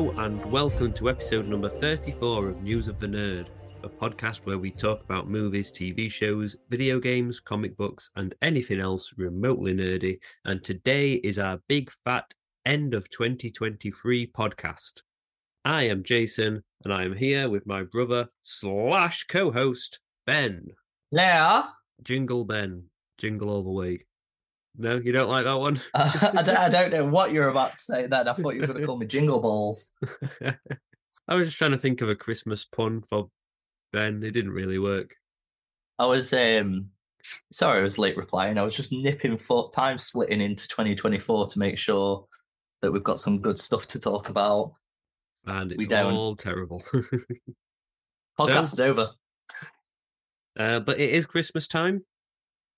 Hello and welcome to episode number 34 of News of the Nerd, a podcast where we talk about movies, TV shows, video games, comic books, and anything else remotely nerdy. And today is our big fat end of 2023 podcast. I am Jason, and I am here with my brother slash co-host Ben. Yeah. Jingle Ben, jingle all the way. No, you don't like that one? Uh, I, don't, I don't know what you're about to say then. I thought you were going to call me Jingle Balls. I was just trying to think of a Christmas pun for Ben. It didn't really work. I was um sorry I was late replying. I was just nipping for time splitting into 2024 to make sure that we've got some good stuff to talk about. And We it's don't. all terrible. Podcast is over. uh, but it is Christmas time.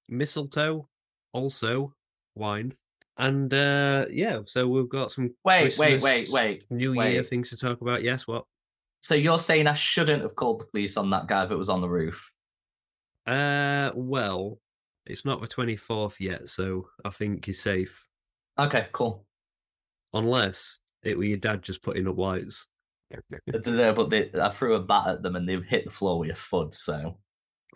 Mistletoe, also wine. And uh yeah, so we've got some Wait, wait, Christmas, wait, wait. New Year wait. things to talk about. Yes, what? So you're saying I shouldn't have called the police on that guy that was on the roof? Uh well, it's not the 24th yet, so I think he's safe. Okay, cool. Unless it were your dad just putting up lights. I don't know, but they, I threw a bat at them and they hit the floor with a thud. So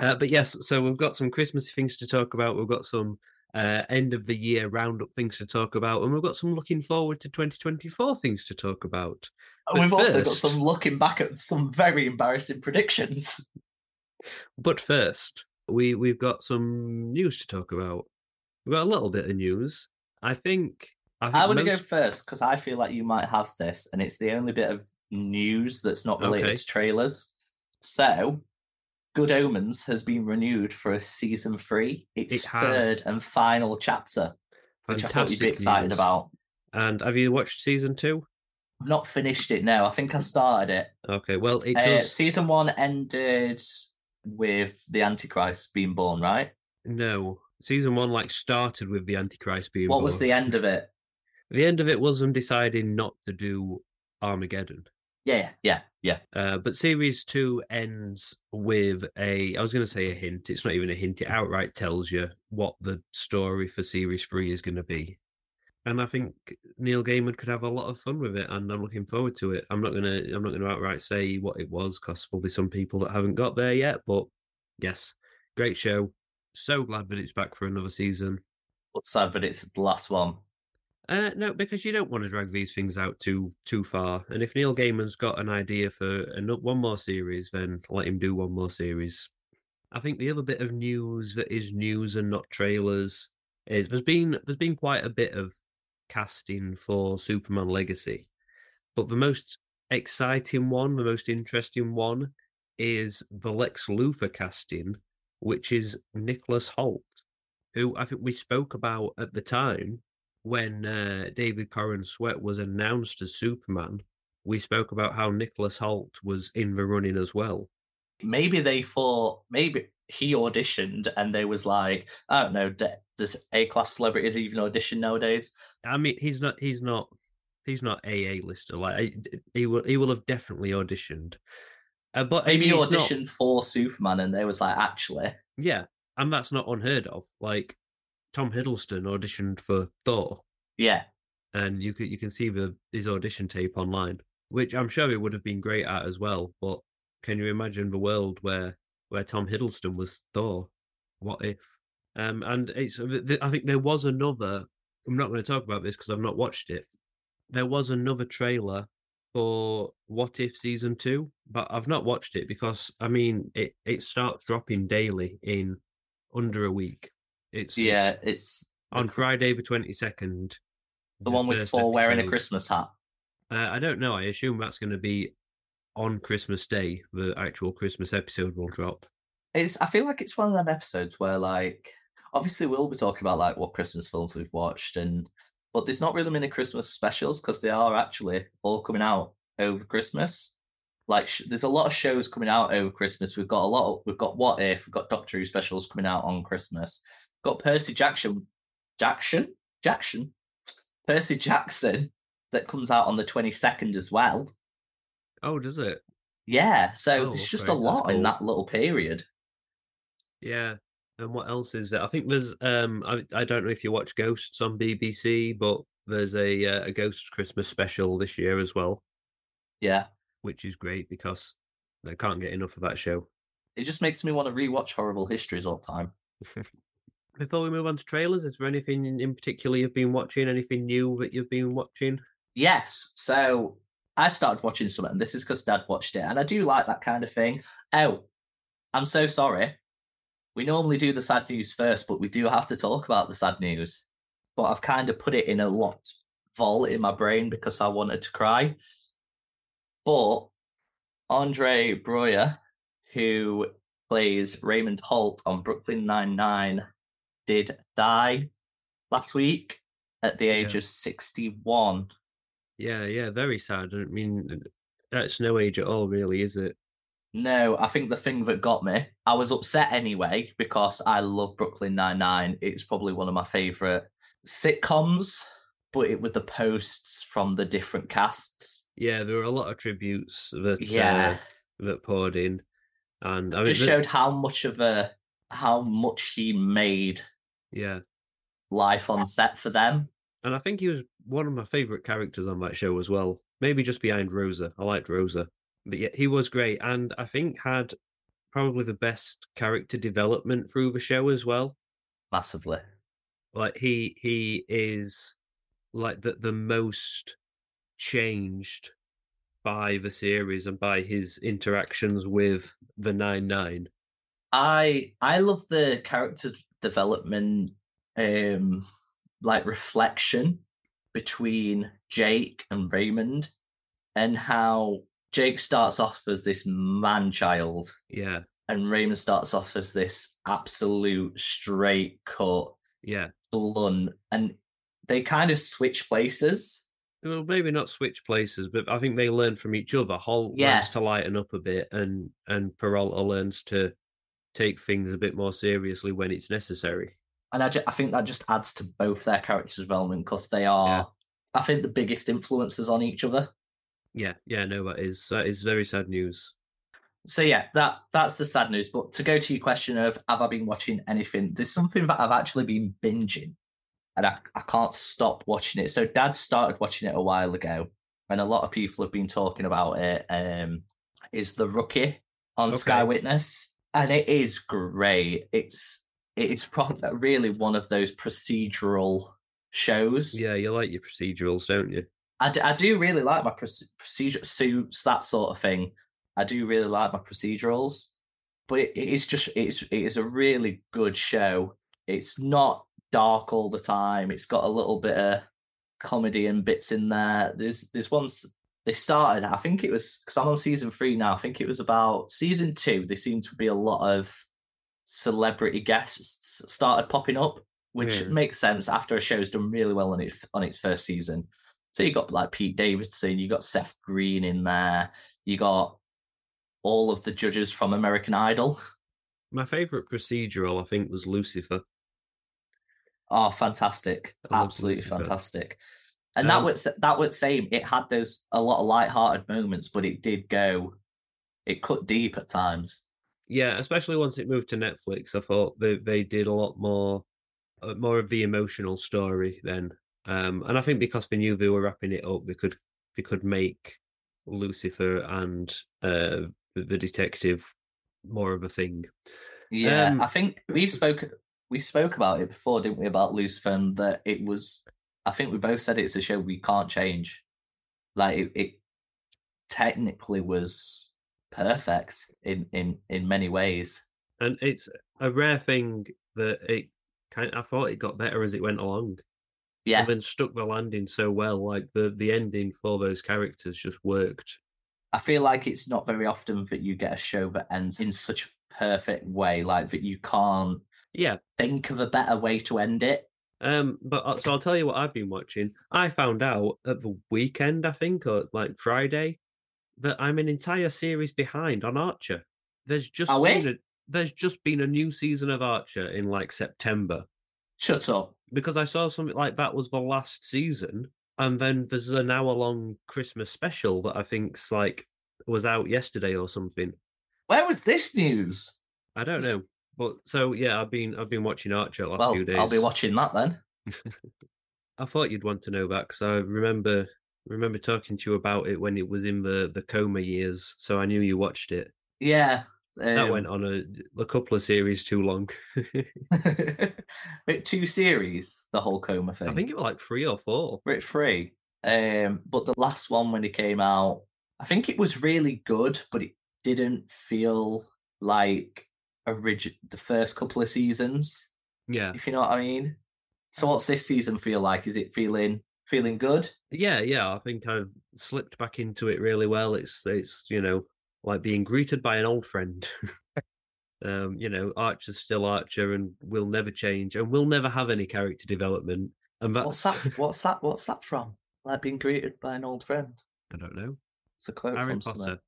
Uh, but yes, so we've got some Christmas things to talk about. We've got some uh, end of the year roundup things to talk about, and we've got some looking forward to 2024 things to talk about. But we've also got some looking back at some very embarrassing predictions. But first, we we've got some news to talk about. We've got a little bit of news. I think. I, think I want to go first because I feel like you might have this, and it's the only bit of news that's not related Okay. to trailers. So, Good Omens has been renewed for a season three. Its It third and final chapter, which I thought you'd be excited news. about. And have you watched season two? I've not finished it now. I think I started it. Okay, well it Uh, does. season one ended with the Antichrist being born, right? No, season one like started with the Antichrist being. Born. What was the end of it? The end of it was them deciding not to do Armageddon. Yeah, yeah, yeah. Uh, but series two ends with a. I was going to say a hint. It's not even a hint. It outright tells you what the story for series three is going to be. And I think Neil Gaiman could have a lot of fun with it, and I'm looking forward to it. I'm not gonna. I'm not gonna outright say what it was, because there'll be some people that haven't got there yet. But yes, great show. So glad that it's back for another season. But sad that it's the last one. Uh, no, because you don't want to drag these things out too too far. And if Neil Gaiman's got an idea for ano- one more series, then let him do one more series. I think the other bit of news that is news and not trailers is there's been there's been quite a bit of casting for Superman Legacy, but the most exciting one, the most interesting one, is the Lex Luthor casting, which is Nicholas Hoult, who I think we spoke about at the time when uh, David Corenswet was announced as Superman, we spoke about how Nicholas Hoult was in the running as well. maybe they thought maybe he auditioned and they was like i don't know does a class celebrities even audition nowadays I mean, he's not, he's not, he's not a A lister. Like I- he will, he will have definitely auditioned. Uh, but I maybe he mean, not- auditioned for superman and they was like actually yeah, and that's not unheard of. Like Tom Hiddleston auditioned for Thor, yeah and you can you can see the his audition tape online, which I'm sure he would have been great at as well. But can you imagine the world where where Tom Hiddleston was Thor? What if? Um, and it's I think there was another. I'm not going to talk about this because I've not watched it. There was another trailer for What If season two, but I've not watched it because I mean it it starts dropping daily in under a week. It's yeah it's it's on Friday the twenty second. the one with Thor wearing a christmas hat Uh, I don't know. I assume that's going to be on Christmas Day. The actual Christmas episode will drop. it's i feel like it's one of them episodes where like obviously we'll be talking about like what christmas films we've watched and but there's not really many christmas specials because they are actually all coming out over christmas like sh- there's a lot of shows coming out over christmas we've got a lot of, we've got what if we've got doctor who specials coming out on christmas got percy jackson jackson jackson percy jackson that comes out on the 22nd as well Oh, does it? yeah so Oh, there's just a lot in that little period Yeah. And what else is there? I think there's. Um, I I don't know if you watch Ghosts on BBC, but there's a uh, a Ghost Christmas special this year as well, Yeah. which is great because I can't get enough of that show. It just makes me want to rewatch Horrible Histories all the time. Before we move on to trailers, is there anything in, particular you've been watching? Anything new that you've been watching? Yes. So I started watching something, and this is because Dad watched it, and I do like that kind of thing. Oh, I'm so sorry. We normally do the sad news first, but we do have to talk about the sad news. But I've kind of put it in a locked vault in my brain because I wanted to cry. But Andre Braugher, who plays Raymond Holt on Brooklyn Nine-Nine, did die last week at the age Yeah. of 61. Yeah, yeah, very sad. I mean, that's no age at all, really, is it? No, I think the thing that got me, I was upset anyway because I love Brooklyn Nine Nine. It's probably one of my favorite sitcoms, but it was the posts from the different casts. Yeah, there were a lot of tributes that Yeah, uh, that poured in, and I mean, just showed how much of a how much he made yeah, life on set for them. and I think he was one of my favorite characters on that show as well. Maybe just behind Rosa. I liked Rosa, but yeah, he was great, and I think had probably the best character development through the show as well. Massively. Like he he is like the the most changed by the series and by his interactions with the Nine Nine. I I love the character development um like reflection between Jake and Raymond and how Jake starts off as this man child Yeah, and Raymond starts off as this absolute straight cut yeah. blunt and they kind of switch places. Well, maybe not switch places, but I think they learn from each other. Holt Yeah. learns to lighten up a bit, and and Peralta learns to take things a bit more seriously when it's necessary. And I, ju- I think that just adds to both their character development because they are, I think, the biggest influences on each other. Yeah, yeah. No, that is that is very sad news. so yeah, that that's the sad news. But to go to your question of have I been watching anything? There's something that I've actually been binging, and I, I can't stop watching it. So Dad started watching it a while ago, and a lot of people have been talking about it. Um, is the Rookie on Sky Witness, and it is great. It's it's probably really one of those procedural shows. Yeah, you like your procedurals, don't you? I do, I do really like my proce- procedure suits, that sort of thing. I do really like my procedurals, but it, it is just it's it is a really good show. It's not dark all the time. It's got a little bit of comedy and bits in there. There's there's ones they started. I think it was because I'm on season three now. I think it was about season two. There seemed to be a lot of celebrity guests started popping up, which Yeah. makes sense after a show's done really well on its on its first season. So you got like Pete Davidson, you got Seth Green in there, you got all of the judges from American Idol. My favorite procedural, I think, was Lucifer. Oh, fantastic! Absolutely Lucifer. fantastic. And that Um, was that was same. It had those a lot of light-hearted moments, but it did go. It cut deep at times. Yeah, especially once it moved to Netflix, I thought they they did a lot more, uh, more of the emotional story then. Um, and I think because they knew they were wrapping it up, they could they could make Lucifer and uh the, the detective more of a thing. Yeah, Um, I think we've spoken we spoke about it before, didn't we? About Lucifer, and that it was. I think we both said it's a show we can't change. Like it, it technically was perfect in in in many ways. And it's a rare thing that it kind. Of, I thought it got better as it went along. Yeah, and then stuck the landing so well. Like the the ending for those characters just worked. I feel like it's not very often that you get a show that ends in such a perfect way, like that you can't Yeah. think of a better way to end it. Um. But uh, so I'll tell you what I've been watching. I found out at the weekend, I think, or like Friday, that I'm an entire series behind on Archer. There's just Are we? a, there's just been a new season of Archer in like September Shut up. because I saw something like that was the last season, and then there's an hour long Christmas special that I think's like was out yesterday or something. Where was this news? I don't know, but so yeah, I've been I've been watching Archer the last Well, few days. I'll be watching that then. I thought you'd want to know that because I remember remember talking to you about it when it was in the the coma years, so I knew you watched it. Yeah. That um, went on a a couple of series too long. Wait, two series, the whole coma thing. I think it was like three or four. We're at three. Um, but the last one when it came out, I think it was really good, but it didn't feel like origin the first couple of seasons, Yeah, if you know what I mean. So what's this season feel like? Is it feeling feeling good? yeah, yeah. I think I've slipped back into it really well. It's it's you know like being greeted by an old friend. um, you know, Archer's still Archer and will never change and will never have any character development. And that's What's that? What's that? What's that from? Like being greeted by an old friend. I don't know. It's a quote Harry from Potter. somewhere.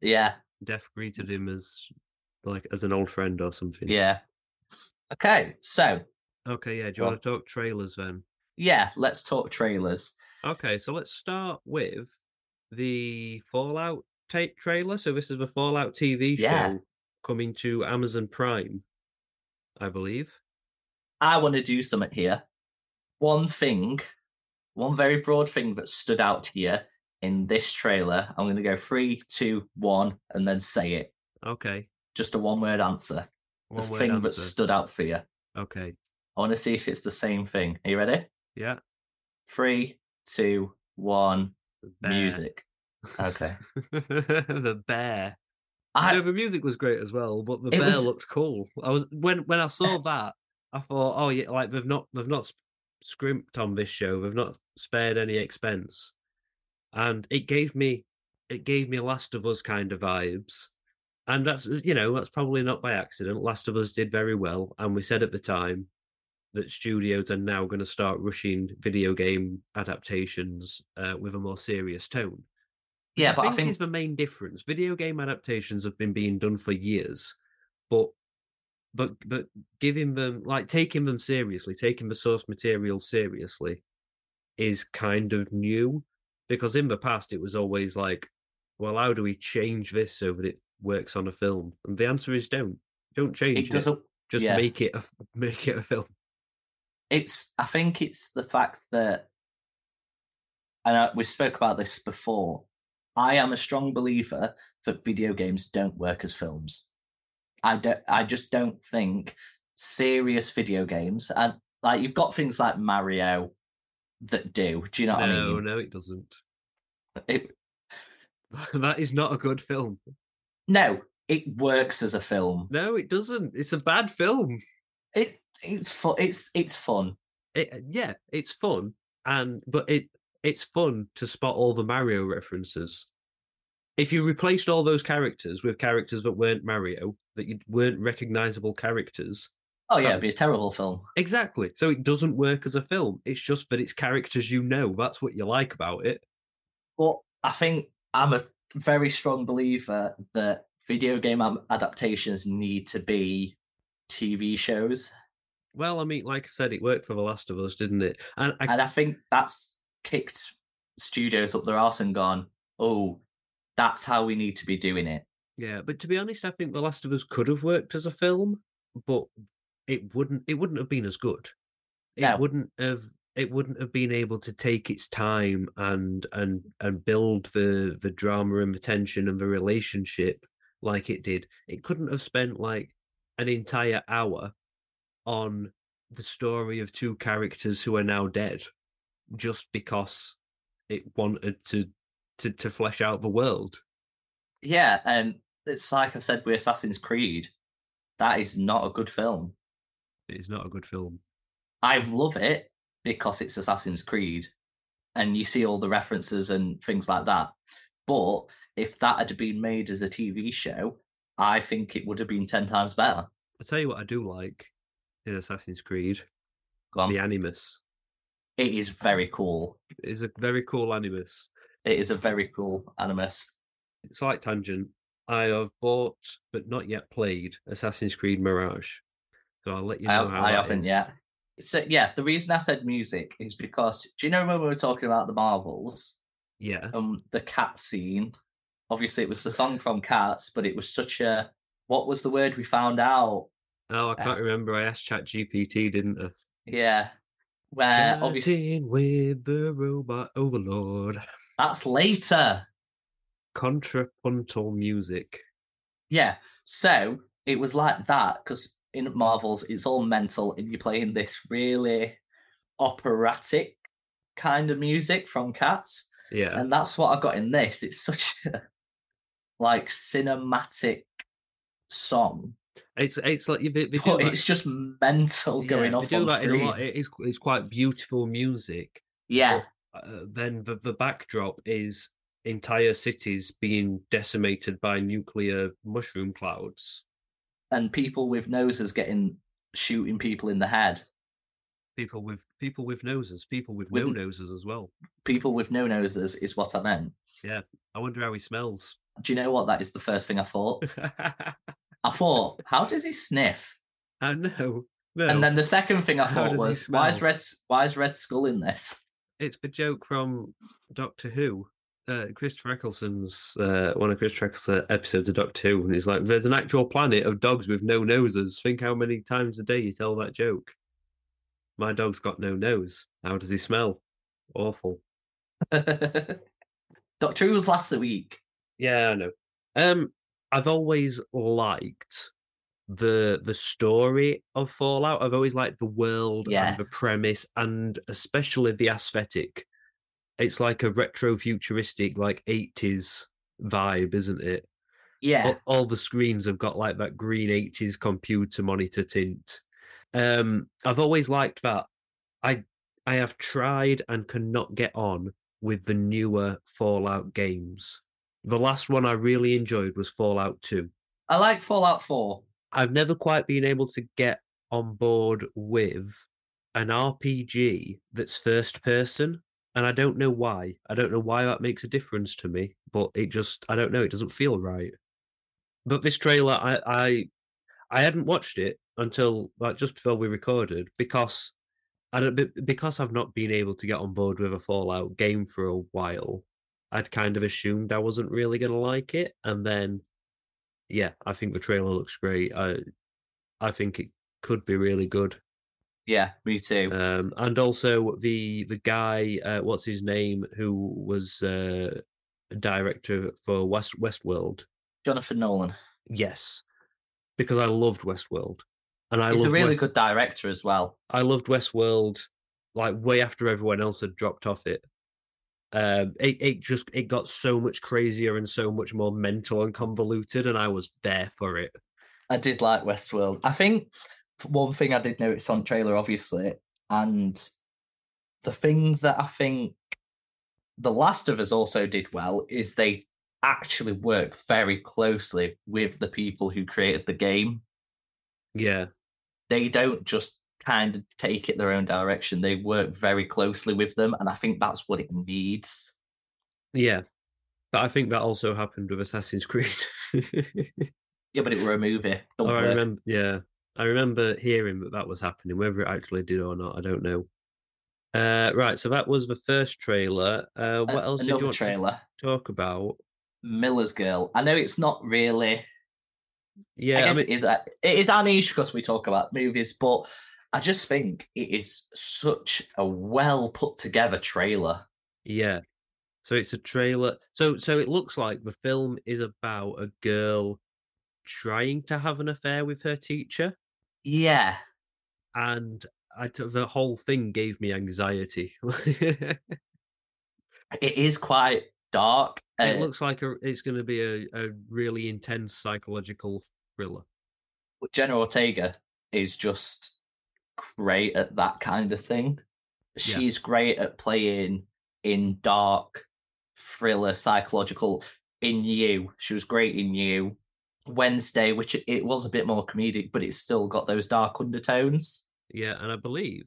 Yeah, Death greeted him as like as an old friend or something. yeah. Okay, so Okay, yeah. Do you on. want to talk trailers then? yeah, let's talk trailers. Okay, so let's start with the Fallout tape trailer. So this is the Fallout TV Yeah. show coming to Amazon Prime, I believe. I want to do something here. One thing, one very broad thing that stood out here in this trailer. I'm going to go three, two, one, and then say it. Okay. Just a one word answer. One the word thing that stood out for you. Okay. I want to see if it's the same thing. Are you ready? Yeah. Three, two, one, music. Okay. the bear. I, know the music was great as well, but the bear was- looked cool. I was when when I saw that, I thought, oh yeah, like they've not they've not scrimped on this show. They've not spared any expense, and it gave me it gave me Last of Us kind of vibes. And that's you know that's probably not by accident. Last of Us did very well, and we said at the time that studios are now going to start rushing video game adaptations uh, with a more serious tone. yeah, I think, I think is the main difference. Video game adaptations have been being done for years, but but but giving them like taking them seriously, taking the source material seriously, is kind of new. Because in the past, it was always like, well, how do we change this so that it works on a film? And the answer is don't, don't change it it. doesn't. Just yeah. make it a make it a film. It's. I think it's the fact that, and I, we spoke about this before. I am a strong believer that video games don't work as films. I don't. I just don't think serious video games and like you've got things like Mario that do. Do you know what I no, no, it doesn't. It, that is not a good film. No, it works as a film. No, it doesn't. It's a bad film. It it's fun. It's it's fun. it, uh, yeah, it's fun, and but it it's fun to spot all the Mario references. If you replaced all those characters with characters that weren't Mario, that you weren't recognizable characters, Oh yeah, Oh. it'd be a terrible film. exactly. So it doesn't work as a film. It's just that it's characters you know. That's what you like about it. But I think I'm a very strong believer that video game adaptations need to be TV shows, Well, I mean, like I said, it worked for The Last of Us, didn't it? And I, and I think that's kicked studios up their arse and gone, "Oh, that's how we need to be doing it." Yeah, but to be honest, I think The Last of Us could have worked as a film, but it wouldn't. It wouldn't have been as good. It No. wouldn't have. It wouldn't have been able to take its time and and and build the the drama and the tension and the relationship like it did. It couldn't have spent like an entire hour on the story of two characters who are now dead, just because it wanted to to to flesh out the world. Yeah, and it's like I said with Assassin's Creed, that is not a good film. It's not a good film. I love it because it's Assassin's Creed and you see all the references and things like that. But if that had been made as a TV show, I think it would have been 10 times better. I tell you what, I do like in Assassin's Creed the Animus. It is very cool. It's a very cool Animus. It is a very cool animus. It's like tangent. I have bought but not yet played Assassin's Creed Mirage. So I'll let you I, know how I haven't is. yet. So yeah, the reason I said music is because do you know when we were talking about the Marvels? Yeah. um the cat scene. Obviously, it was the song from Cats, but it was such a what was the word we found out? Oh, I Uh, can't remember. I asked Chat GPT, didn't I? Yeah, where obviously with the robot overlord. that's later. Contrapuntal music. Yeah. So it was like that because in Marvels it's all mental and you're playing this really operatic kind of music from Cats. Yeah. And that's what I got in this. It's such a like cinematic song. It's it's like they, they But like, it's just mental going yeah, off on screen. lot. It is it's quite beautiful music. yeah. Uh, then the, the backdrop is entire cities being decimated by nuclear mushroom clouds. And people with noses getting shooting people in the head. People with people with noses, people with With- no noses as well. People with no noses is what I meant. Yeah, I wonder how he smells. Do you know what? That is the first thing I thought. I thought, how does he sniff? I know. No, And then the second thing I How thought was, why is? Red why is Red Skull in this? it's a joke from Doctor Who. Uh, Christopher Eccleston's uh, one of Chris Eccleston's episodes of Doctor Who, and he's like, "There's an actual planet of dogs with no noses. Think how many times a day you tell that joke. My dog's got no nose. How does he smell? Awful. Doctor Who was last week. Yeah, I know. Um, I've always liked the the story of Fallout. I've always liked the world Yeah. and the premise, and especially the aesthetic. It's like a retro futuristic, like eighties vibe, isn't it? Yeah, All, all the screens have got like that green eighties computer monitor tint. Um, I've always liked that. I I have tried and cannot get on with the newer Fallout games. The last one I really enjoyed was Fallout 2. I like Fallout 4. I've never quite been able to get on board with an RPG that's first person, and I don't know why. I don't know why that makes a difference to me, but it just I don't know, it doesn't feel right. But this trailer I I I hadn't watched it until like just before we recorded because I don't because I've not been able to get on board with a Fallout game for a while. I'd kind of assumed I wasn't really going to like it, and then yeah, I think the trailer looks great. I I think it could be really good. Yeah, me too. Um, and also the the guy, uh, what's his name, who was uh, director for West Westworld. Jonathan Nolan. Yes, because I loved Westworld, and I He's a really West- good director as well. I loved Westworld like way after everyone else had dropped off it. Um, it it just it got so much crazier and so much more mental and convoluted, and I was there for it. I did like Westworld. I think one thing I did notice on trailer, obviously, and the thing that I think The Last of Us also did well is they actually work very closely with the people who created the game. Yeah, They don't just kind of take it their own direction. They work very closely with them, and I think that's what it needs. yeah, but I think that also happened with Assassin's Creed. Yeah, but it were a movie. Don't oh, I remember, yeah, I remember hearing that that was happening. Whether it actually did or not, I don't know. Uh, right, so that was the first trailer. Uh, what A- else did you Another want trailer. to talk about? Miller's Girl. I know it's not really Yeah, I I, mean, it is a, it is our niche because we talk about movies, but I just think it is such a well put together trailer. yeah. So it's a trailer. So so it looks like the film is about a girl trying to have an affair with her teacher, Yeah, and I t- the whole thing gave me anxiety. it it is quite dark. Uh, looks like a, it's going to be a, a really intense psychological thriller. Jenna Ortega is just great at that kind of thing. Yeah. She's great at playing in dark thriller, psychological. In You, she was great in You. Wednesday, which it- was a bit more comedic, but it's still got those dark undertones. Yeah, and I believe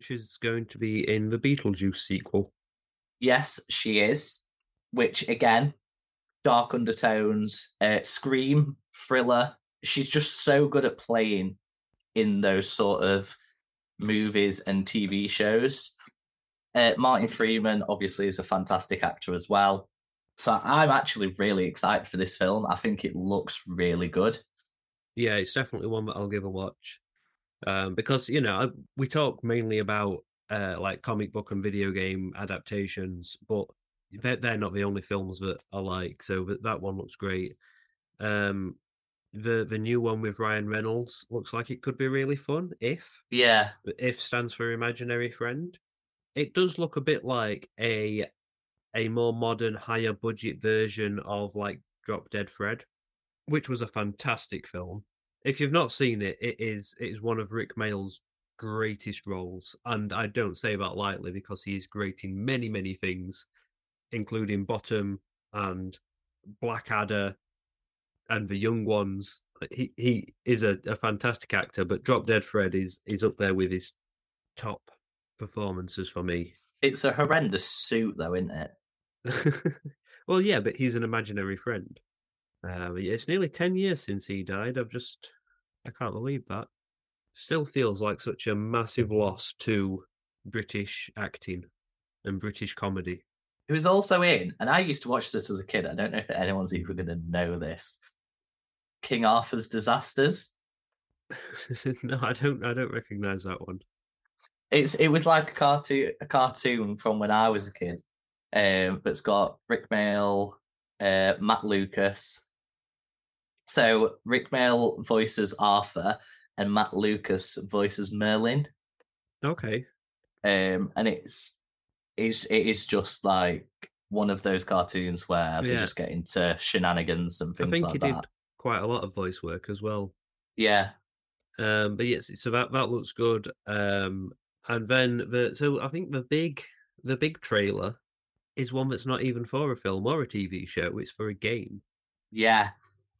she's going to be in the Beetlejuice sequel. Yes, she is. Which again, dark undertones, uh, scream, thriller. She's just so good at playing in those sort of movies and TV shows. Uh, Martin Freeman obviously is a fantastic actor as well. So I'm actually really excited for this film. I think it looks really good. Yeah, it's definitely one that I'll give a watch. Um, because you know I, we talk mainly about uh, like comic book and video game adaptations, but they're, they're not the only films that I like. So that, that one looks great. Um, the the new one with Ryan Reynolds looks like it could be really fun. If Yeah. if stands for imaginary friend, it does look a bit like a a more modern, higher budget version of like Drop Dead Fred, which was a fantastic film. If you've not seen it, it is it is one of Rick Mayall's greatest roles, and I don't say that lightly because he is great in many many things, including Bottom and Blackadder and the Young Ones. He he is a, a fantastic actor, but Drop Dead Fred is is up there with his top performances for me. It's a horrendous suit, though, isn't it? well, yeah, but he's an imaginary friend. Uh, it's nearly 10 years since he died. I've just, I can't believe that. Still feels like such a massive loss to British acting and British comedy. He was also in, and I used to watch this as a kid. I don't know if anyone's even going to know this. King Arthur's Disasters. no, I don't. I don't recognize that one. It's it was like a cartoon, a cartoon from when I was a kid. Um, but it's got Rick Mayall, uh, Matt Lucas. So Rick Mayall voices Arthur, and Matt Lucas voices Merlin. Okay. Um, and it's it's it is just like one of those cartoons where they just get into shenanigans and I things think like he that. did quite a lot of voice work as well. Yeah, Um, but yes, so that that looks good. Um, and then the so I think the big the big trailer is one that's not even for a film or a TV show. It's for a game. yeah,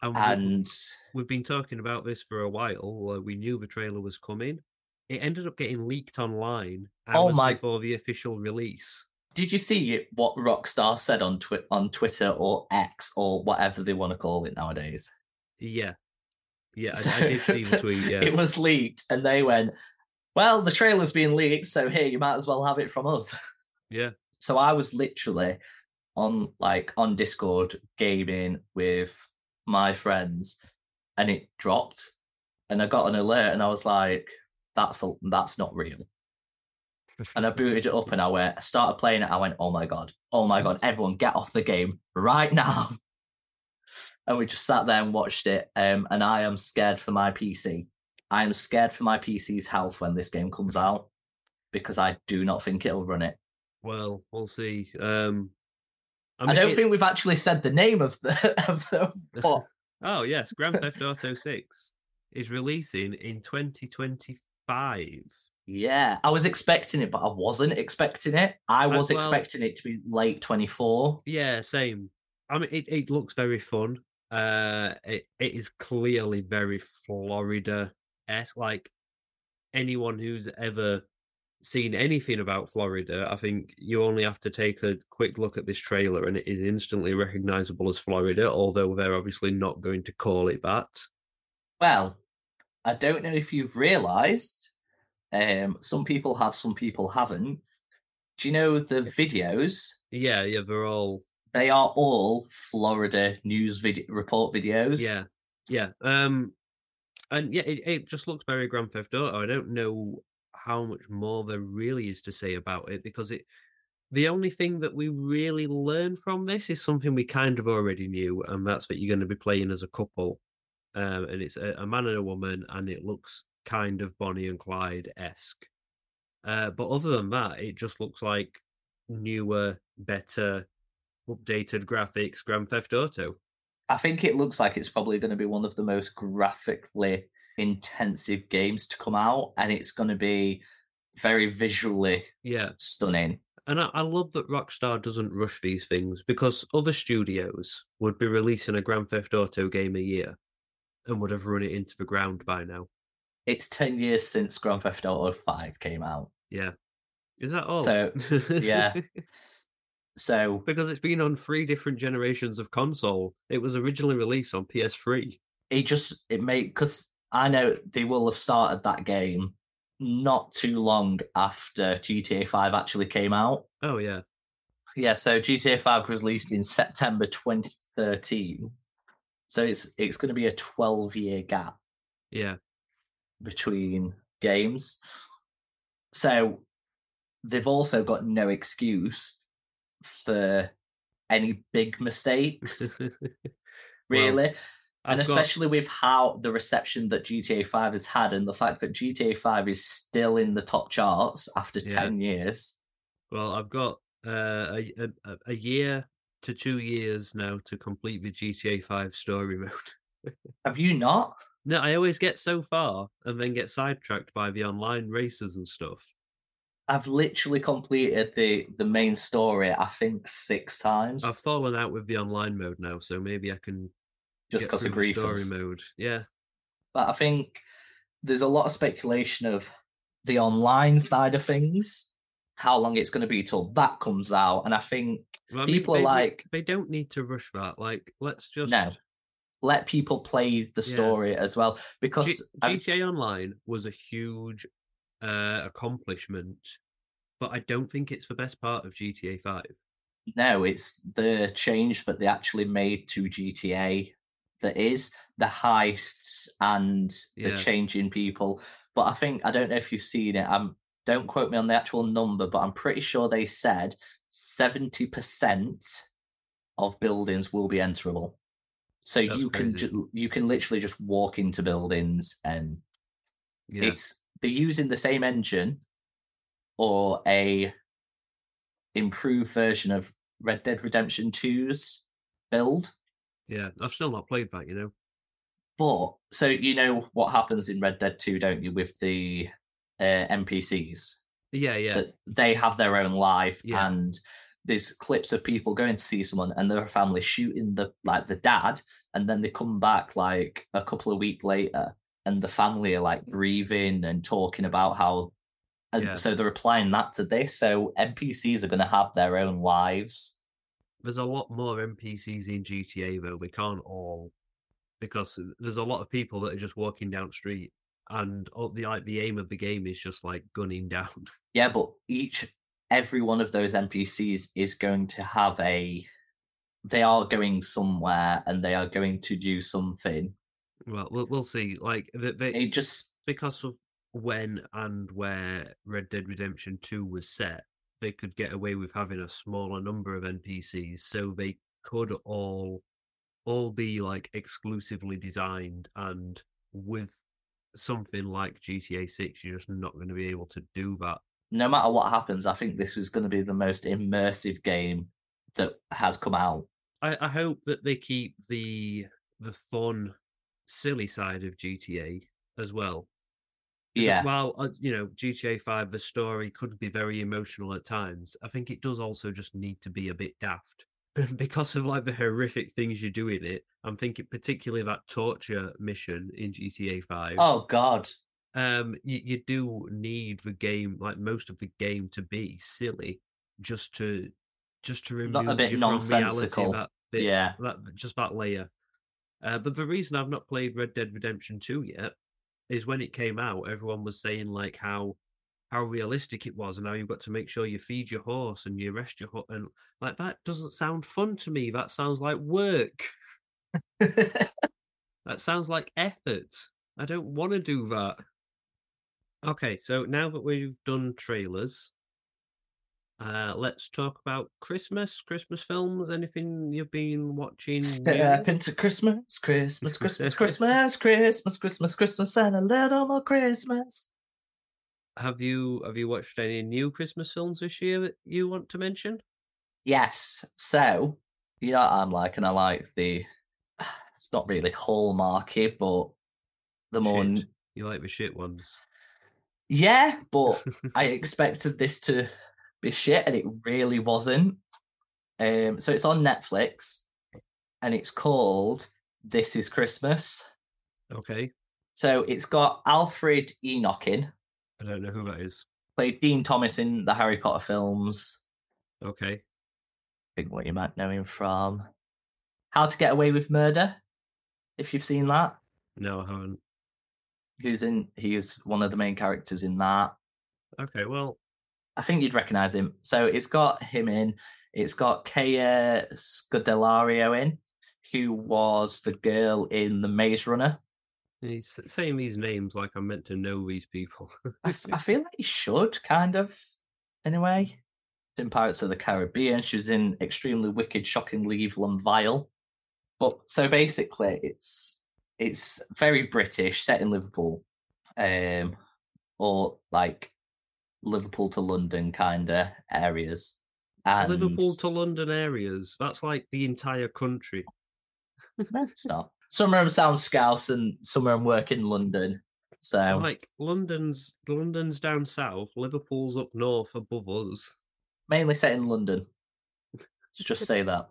And, and we've been talking about this for a while. Uh, we knew the trailer was coming. It ended up getting leaked online hours Oh my- before the official release. did you see what Rockstar said on twi- on Twitter or X or whatever they want to call it nowadays? Yeah, yeah, I, I did see the tweet. Yeah, it was leaked, and they went, "Well, the trailer's being leaked, so here you might as well have it from us." yeah, so I was literally on like on Discord gaming with my friends, and it dropped, and I got an alert, and I was like, "That's a, that's not real." And I booted it up, and I went, I started playing it. I went, "Oh my god, oh my god, everyone get off the game right now!" And we just sat there and watched it. Um, and I am scared for my PC. I am scared for my PC's health when this game comes out because I do not think it'll run it. Well, we'll see. Um, I, mean, don't it- think we've actually said the name of the of the what. Oh yes, Grand Theft Auto Six is releasing in 2025. yeah, I was expecting it, but I wasn't expecting it. I was well- expecting it to be late twenty four. Yeah, same. I mean, it, it looks very fun. Uh, it it is clearly very Florida esque. Like anyone who's ever seen anything about Florida, I think you only have to take a quick look at this trailer, and it is instantly recognizable as Florida. Although they're obviously not going to call it that. Well, I don't know if you've realised. Um, some people have, some people haven't. Do you know the videos? Yeah, yeah, they're all They are all Florida news video report videos. Yeah, yeah. Um, and yeah, it, it just looks very Grand Theft Auto. I don't know how much more there really is to say about it because it. The only thing that we really learn from this is something we kind of already knew, and that's that you're going to be playing as a couple, um, and it's a, a man and a woman, and it looks kind of Bonnie and Clyde esque. Uh, but other than that, it just looks like newer, better, updated graphics Grand Theft Auto. I think it looks like it's probably going to be one of the most graphically intensive games to come out, and it's going to be very visually Yeah, stunning. And I, I love that Rockstar doesn't rush these things because other studios would be releasing a Grand Theft Auto game a year and would have run it into the ground by now. It's 10 years since Grand Theft Auto 5 came out. Yeah. Is that all? So, yeah. So, because it's been on three different generations of console. It was originally released on PS3. it just, it made, because I know they will have started that game not too long after GTA 5 actually came out. Oh, yeah. Yeah, so GTA 5 was released in September 2013. So it's it's going to be a 12 year gap Yeah. between games. So they've also got no excuse for any big mistakes, really. And I've got- especially with how the reception that GTA 5 has had and the fact that GTA 5 is still in the top charts after Yeah. 10 years. well, I've got uh, a, a a- a year to two years now to complete the GTA Five story mode. Have you not? No, I always get so far and then get sidetracked by the online races and stuff. I've literally completed the the main story, I think, six times. I've fallen out with the online mode now, so maybe I can just because of grief. story mode. Yeah, But I think there's a lot of speculation of the online side of things, how long it's going to be till that comes out. And I think Well, I mean, People are they, don't- like- they don't need to rush that. Like, let's just No, let people play the Yeah. story as well. Because G- GTA Online was a huge uh, accomplishment, but I don't think it's the best part of GTA Five. no, it's the change that they actually made to GTA that is the heists and the Yeah. change in people. But I think I don't know if you've seen it. I'm don't quote me on the actual number, but I'm pretty sure they said seventy percent of buildings will be enterable. So That's you can ju- you can literally just walk into buildings and Yeah, it's they're using the same engine or a improved version of Red Dead Redemption 2's build. Yeah. I've still not played that. You know. But so you know what happens in Red Dead 2, don't you, with the uh, NPCs? Yeah, yeah, That they have their own life Yeah. and there's clips of people going to see someone and their family shooting the like the dad and then they come back like a couple of weeks later and the family are like grieving and talking about how and Yeah. so they're applying that to this so npcs are going to have their own lives There's a lot more NPCs in GTA though. We can't all because there's a lot of people that are just walking down the street, and all the like the aim of the game is just like gunning down. yeah but each every one of those npcs is going to have a they are going somewhere and they are going to do something well, we'll we'll see. Like they, they, it just because of when and where Red Dead Redemption 2 was set, they could get away with having a smaller number of NPCs, so they could all all be like exclusively designed and with something like GTA 6 you're just not going to be able to do that. no matter what happens, I think this was going to be the most immersive game that has come out. I, I hope that they keep the the fun silly side of GTA as well. Yeah, While uh, you know GTA Five, the story could be very emotional at times. I think it does also just need to be a bit daft because of like the horrific things you do in it. I'm thinking particularly that torture mission in GTA Five. Oh God, Um, you, you do need the game, like most of the game, to be silly, just to just to remove Not a bit reality. nonsensical. That bit, yeah. that just that layer. Uh, but the reason I've not played Red Dead Redemption 2 yet is when it came out, everyone was saying like how how realistic it was and how you've got to make sure you feed your horse and you rest your horse and like that doesn't sound fun to me. That sounds like work. That sounds like effort. I don't want to do that. Okay, so now that we've done trailers, uh, let's talk about Christmas, Christmas films. Anything you've been watching? Step new? into Christmas, Christmas, Christmas, Christmas, Christmas, Christmas, Christmas, and a little more Christmas. Have you have you watched any new Christmas films this year that you want to mention? Yes. So you know what I'm like, and I like the. It's not really hallmarky, but the more. Shit. You like the shit ones? Yeah, but I expected this to be shit, and it really wasn't. Um, so it's on Netflix, and it's called "This Is Christmas." okay, So it's got Alfred Enoch in, I don't know who that is. played Dean Thomas in the Harry Potter films. Okay, I think what you might know him from How to Get Away with Murder, if you've seen that. no, I haven't. Who's in? He is one of the main characters in that. Okay, well, I think you'd recognize him. So it's got him in. It's got Kaya Scodelario in, who was the girl in The Maze Runner. he's saying these names like I'm meant to know these people. I, f- I feel like he should kind of. anyway. In Pirates of the Caribbean, she was in Extremely Wicked, Shockingly Evil, and Vile. But so basically, it's it's very British, set in Liverpool, um, or like Liverpool to London kind of areas. And Liverpool to London areas. That's like the entire country. No, it's not. Some of them sound Scouse, and some of them work in London. So Like London's London's down south, Liverpool's up north above us. mainly set in London. Let's just say that.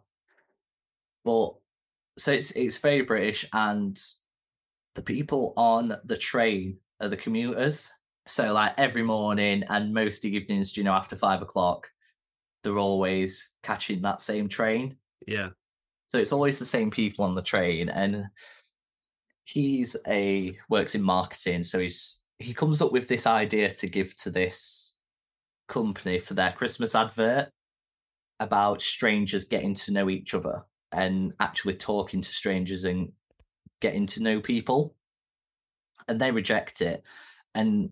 But so it's it's very British, and the people on the train are the commuters. So like every morning and most evenings, you know, after five o'clock, they're always catching that same train. Yeah. So it's always the same people on the train, and he's a works in marketing. So he's he comes up with this idea to give to this company for their Christmas advert about strangers getting to know each other and actually talking to strangers and getting to know people. And they reject it. And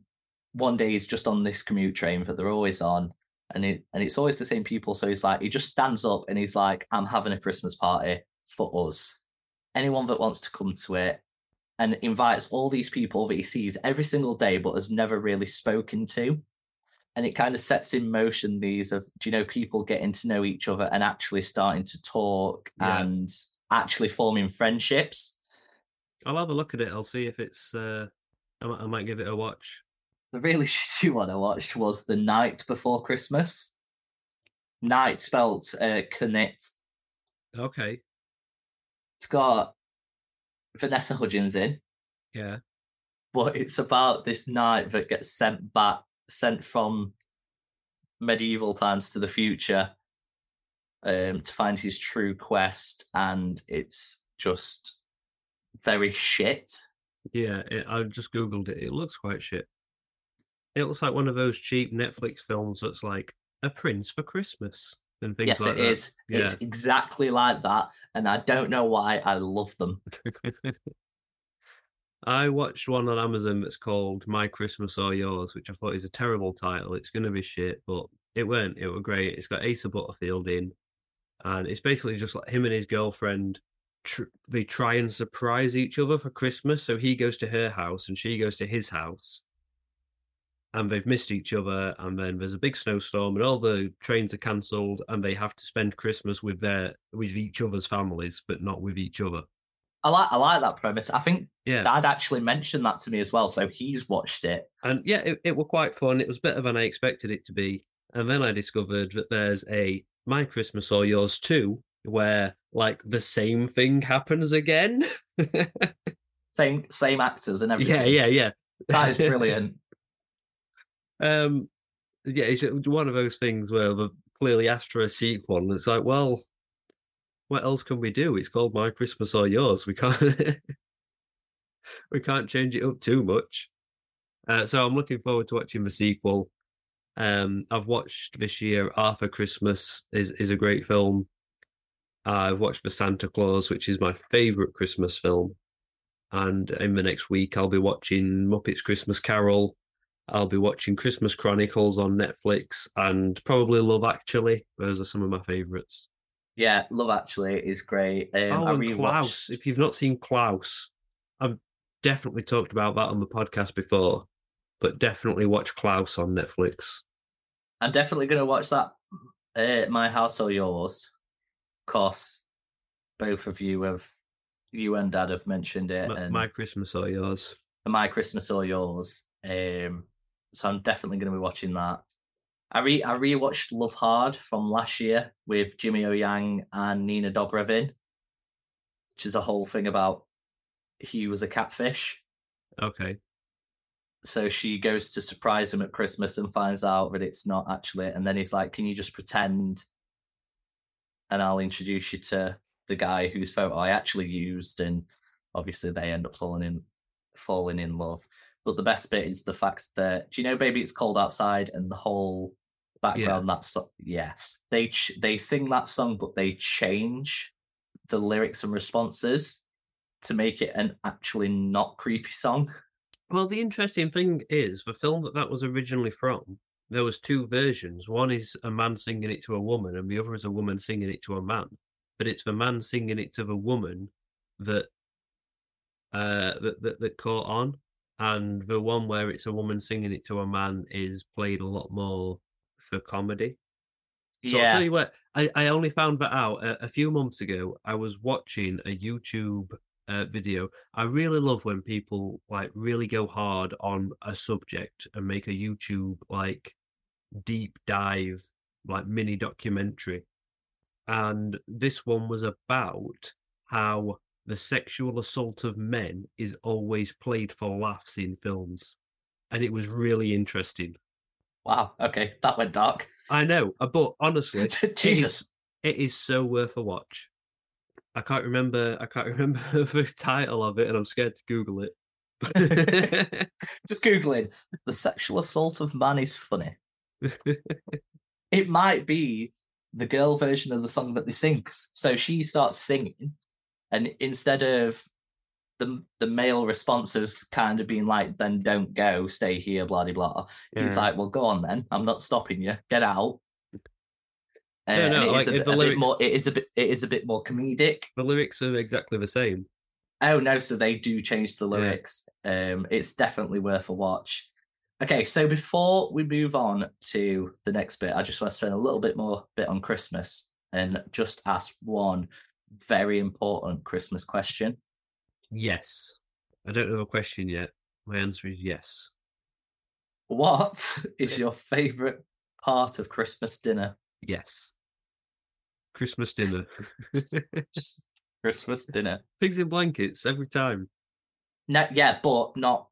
one day he's just on this commute train that they're always on, and it and it's always the same people. So he's like, he just stands up and he's like, I'm having a Christmas party for us. Anyone that wants to come to it, and invites all these people that he sees every single day but has never really spoken to. And it kind of sets in motion these of, do you know, people getting to know each other and actually starting to talk Yeah. and actually forming friendships. I'll have a look at it. I'll see if it's uh I might, I might give it a watch. The really shitty one I watched was The Knight Before Christmas. Night spelt uh, Knit. Okay. It's got Vanessa Hudgens in, Yeah. but it's about this knight that gets sent back, sent from medieval times to the future um, to find his true quest, and it's just very shit. Yeah. It, I just googled it. It looks quite shit. It looks like one of those cheap Netflix films that's like a prince for Christmas and things yes, like it is. that. It's exactly like that, and I don't know why I love them. I watched one on Amazon that's called My Christmas or Yours, which I thought is a terrible title. It's going to be shit, but it weren't. It were great. It's got Asa Butterfield in, and it's basically just like him and his girlfriend. Tr- they try and surprise each other for Christmas. So he goes to her house and she goes to his house, and they've missed each other. And then there's a big snowstorm, and all the trains are cancelled, and they have to spend Christmas with their with each other's families, but not with each other. I like I like that premise. I think Yeah, Dad actually mentioned that to me as well, so he's watched it. And yeah, it, it were quite fun. It was better than I expected it to be. And then I discovered that there's a My Christmas or Yours too, where like the same thing happens again. Same same actors and everything. yeah, yeah, yeah. That is brilliant. Um, yeah, it's one of those things where they've clearly asked for a sequel, and it's like, well, what else can we do? It's called My Christmas or Yours. We can't, we can't change it up too much. Uh, so I'm looking forward to watching the sequel. Um, I've watched this year Arthur Christmas is is a great film. I've watched The Santa Claus, which is my favorite Christmas film. And in the next week, I'll be watching Muppets Christmas Carol. I'll be watching Christmas Chronicles on Netflix and probably Love Actually. Those are some of my favorites. Yeah, Love Actually is great. Um, oh, I and rewatched. Klaus. If you've not seen Klaus, I've definitely talked about that on the podcast before, but definitely watch Klaus on Netflix. I'm definitely going to watch that. Uh, My House or Yours, because both of you have, you and Dad have mentioned it, My, and my Christmas or yours. My Christmas or Yours. Um, so I'm definitely going to be watching that. I re I rewatched Love Hard from last year with Jimmy O Yang and Nina Dobrevin, which is a whole thing about he was a catfish. Okay. So she goes to surprise him at Christmas and finds out that it's not actually. And then he's like, "Can you just pretend?" And I'll introduce you to the guy whose photo I actually used. And obviously, they end up falling in falling in love. But the best bit is the fact that do you know, baby, it's cold outside, and the whole background that's yeah, they ch- they sing that song, but they change the lyrics and responses to make it an actually not creepy song. Well, the interesting thing is the film that that was originally from there was two versions. One is a man singing it to a woman, and the other is a woman singing it to a man. But it's the man singing it to the woman that uh that that, that caught on, and the one where it's a woman singing it to a man is played a lot more for comedy. So I'll tell you what, I, I only found that out a, a few months ago. I was watching a YouTube uh, video. I really love when people like really go hard on a subject and make a YouTube like deep dive, like mini documentary. And this one was about how the sexual assault of men is always played for laughs in films. And it was really interesting. Wow. Okay, that went dark. I know, uh, but honestly, Jesus. it is so worth a watch. I can't remember. I can't remember the title of it, and I'm scared to Google it. Just googling the sexual assault of man is funny. It might be the girl version of the song that they sing. So she starts singing, and instead of the the male responses kind of being like, "Then don't go, stay here," blah blah blah. He's like, "Well, go on then. I'm not stopping you. Get out." Uh, No, no, it like, is a, bit- a bit lyrics- more. It is a bit. It is a bit more comedic. the lyrics are exactly the same. Oh no, so they do change the Yeah. lyrics. Um, it's definitely worth a watch. Okay, so before we move on to the next bit, I just want to spend a little bit more bit on Christmas and just ask one very important Christmas question. Yes, I don't have a question yet. My answer is yes. What is your favorite part of Christmas dinner? Yes. Christmas dinner. Christmas dinner. Pigs in blankets every time. No, yeah, but not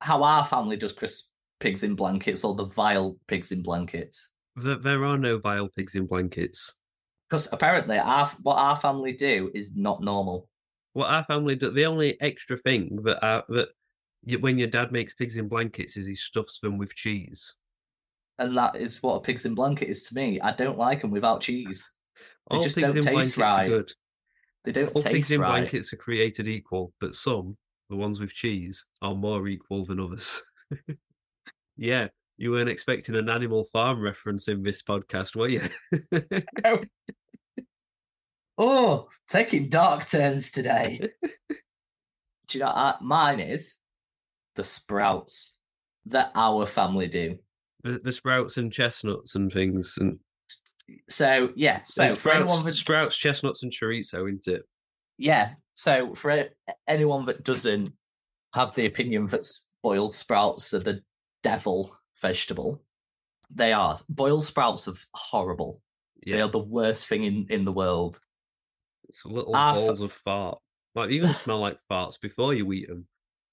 how our family does Chris pigs in blankets or the vile pigs in blankets. There, there are no vile pigs in blankets. Because apparently, our what our family do is not normal. What our family do, the only extra thing that our, that when your dad makes pigs in blankets is he stuffs them with cheese. and that is what a pigs in blanket is to me. I don't like them without cheese. They All just pigs don't in taste blankets right. are good. They don't All pigs in right. blankets are created equal, but some, the ones with cheese, are more equal than others. yeah, you weren't expecting an Animal Farm reference in this podcast, were you? Oh, taking dark turns today. do you know what mine is? The sprouts that our family do. the, the sprouts and chestnuts and things, and So yeah, so like for anyone that sprouts, chestnuts, and chorizo, isn't it? yeah, so for anyone that doesn't have the opinion that boiled sprouts are the devil vegetable, they are. Boiled sprouts are horrible. They are the worst thing in, in the world. It's little Ah, f- balls of fart. Like you can smell like farts before you eat them.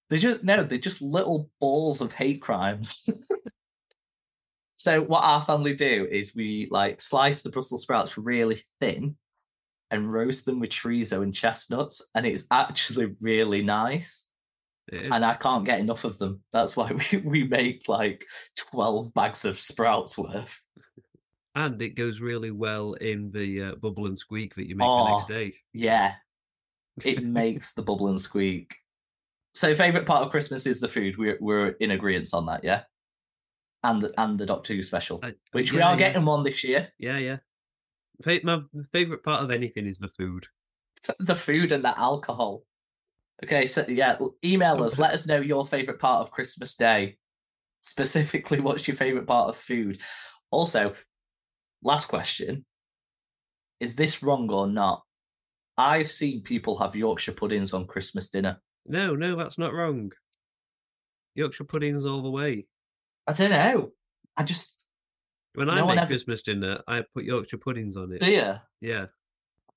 They just no, they're just little balls of hate crimes. so what our family do is we like slice the Brussels sprouts really thin and roast them with chorizo and chestnuts, and it's actually really nice. And I can't get enough of them. That's why we, we make like 12 bags of sprouts worth. And it goes really well in the uh, bubble and squeak that you make the Oh. next day. Yeah. It makes the bubble and squeak. So favorite part of Christmas is the food. We're we're in agreement on that, yeah. And the, and the Doctor Who special, I- which we are yeah. getting one this year. Yeah, yeah. My favorite part of anything is the food. The food and the alcohol. Okay, so yeah, email us. Let us know your favorite part of Christmas Day. Specifically, what's your favorite part of food? Also, last question: Is this wrong or not? I've seen people have Yorkshire puddings on Christmas dinner. No, no, that's not wrong. Yorkshire pudding's all the way. I don't know. I just When I No one make ever- Christmas dinner, I put Yorkshire puddings on it. do you? I Yeah.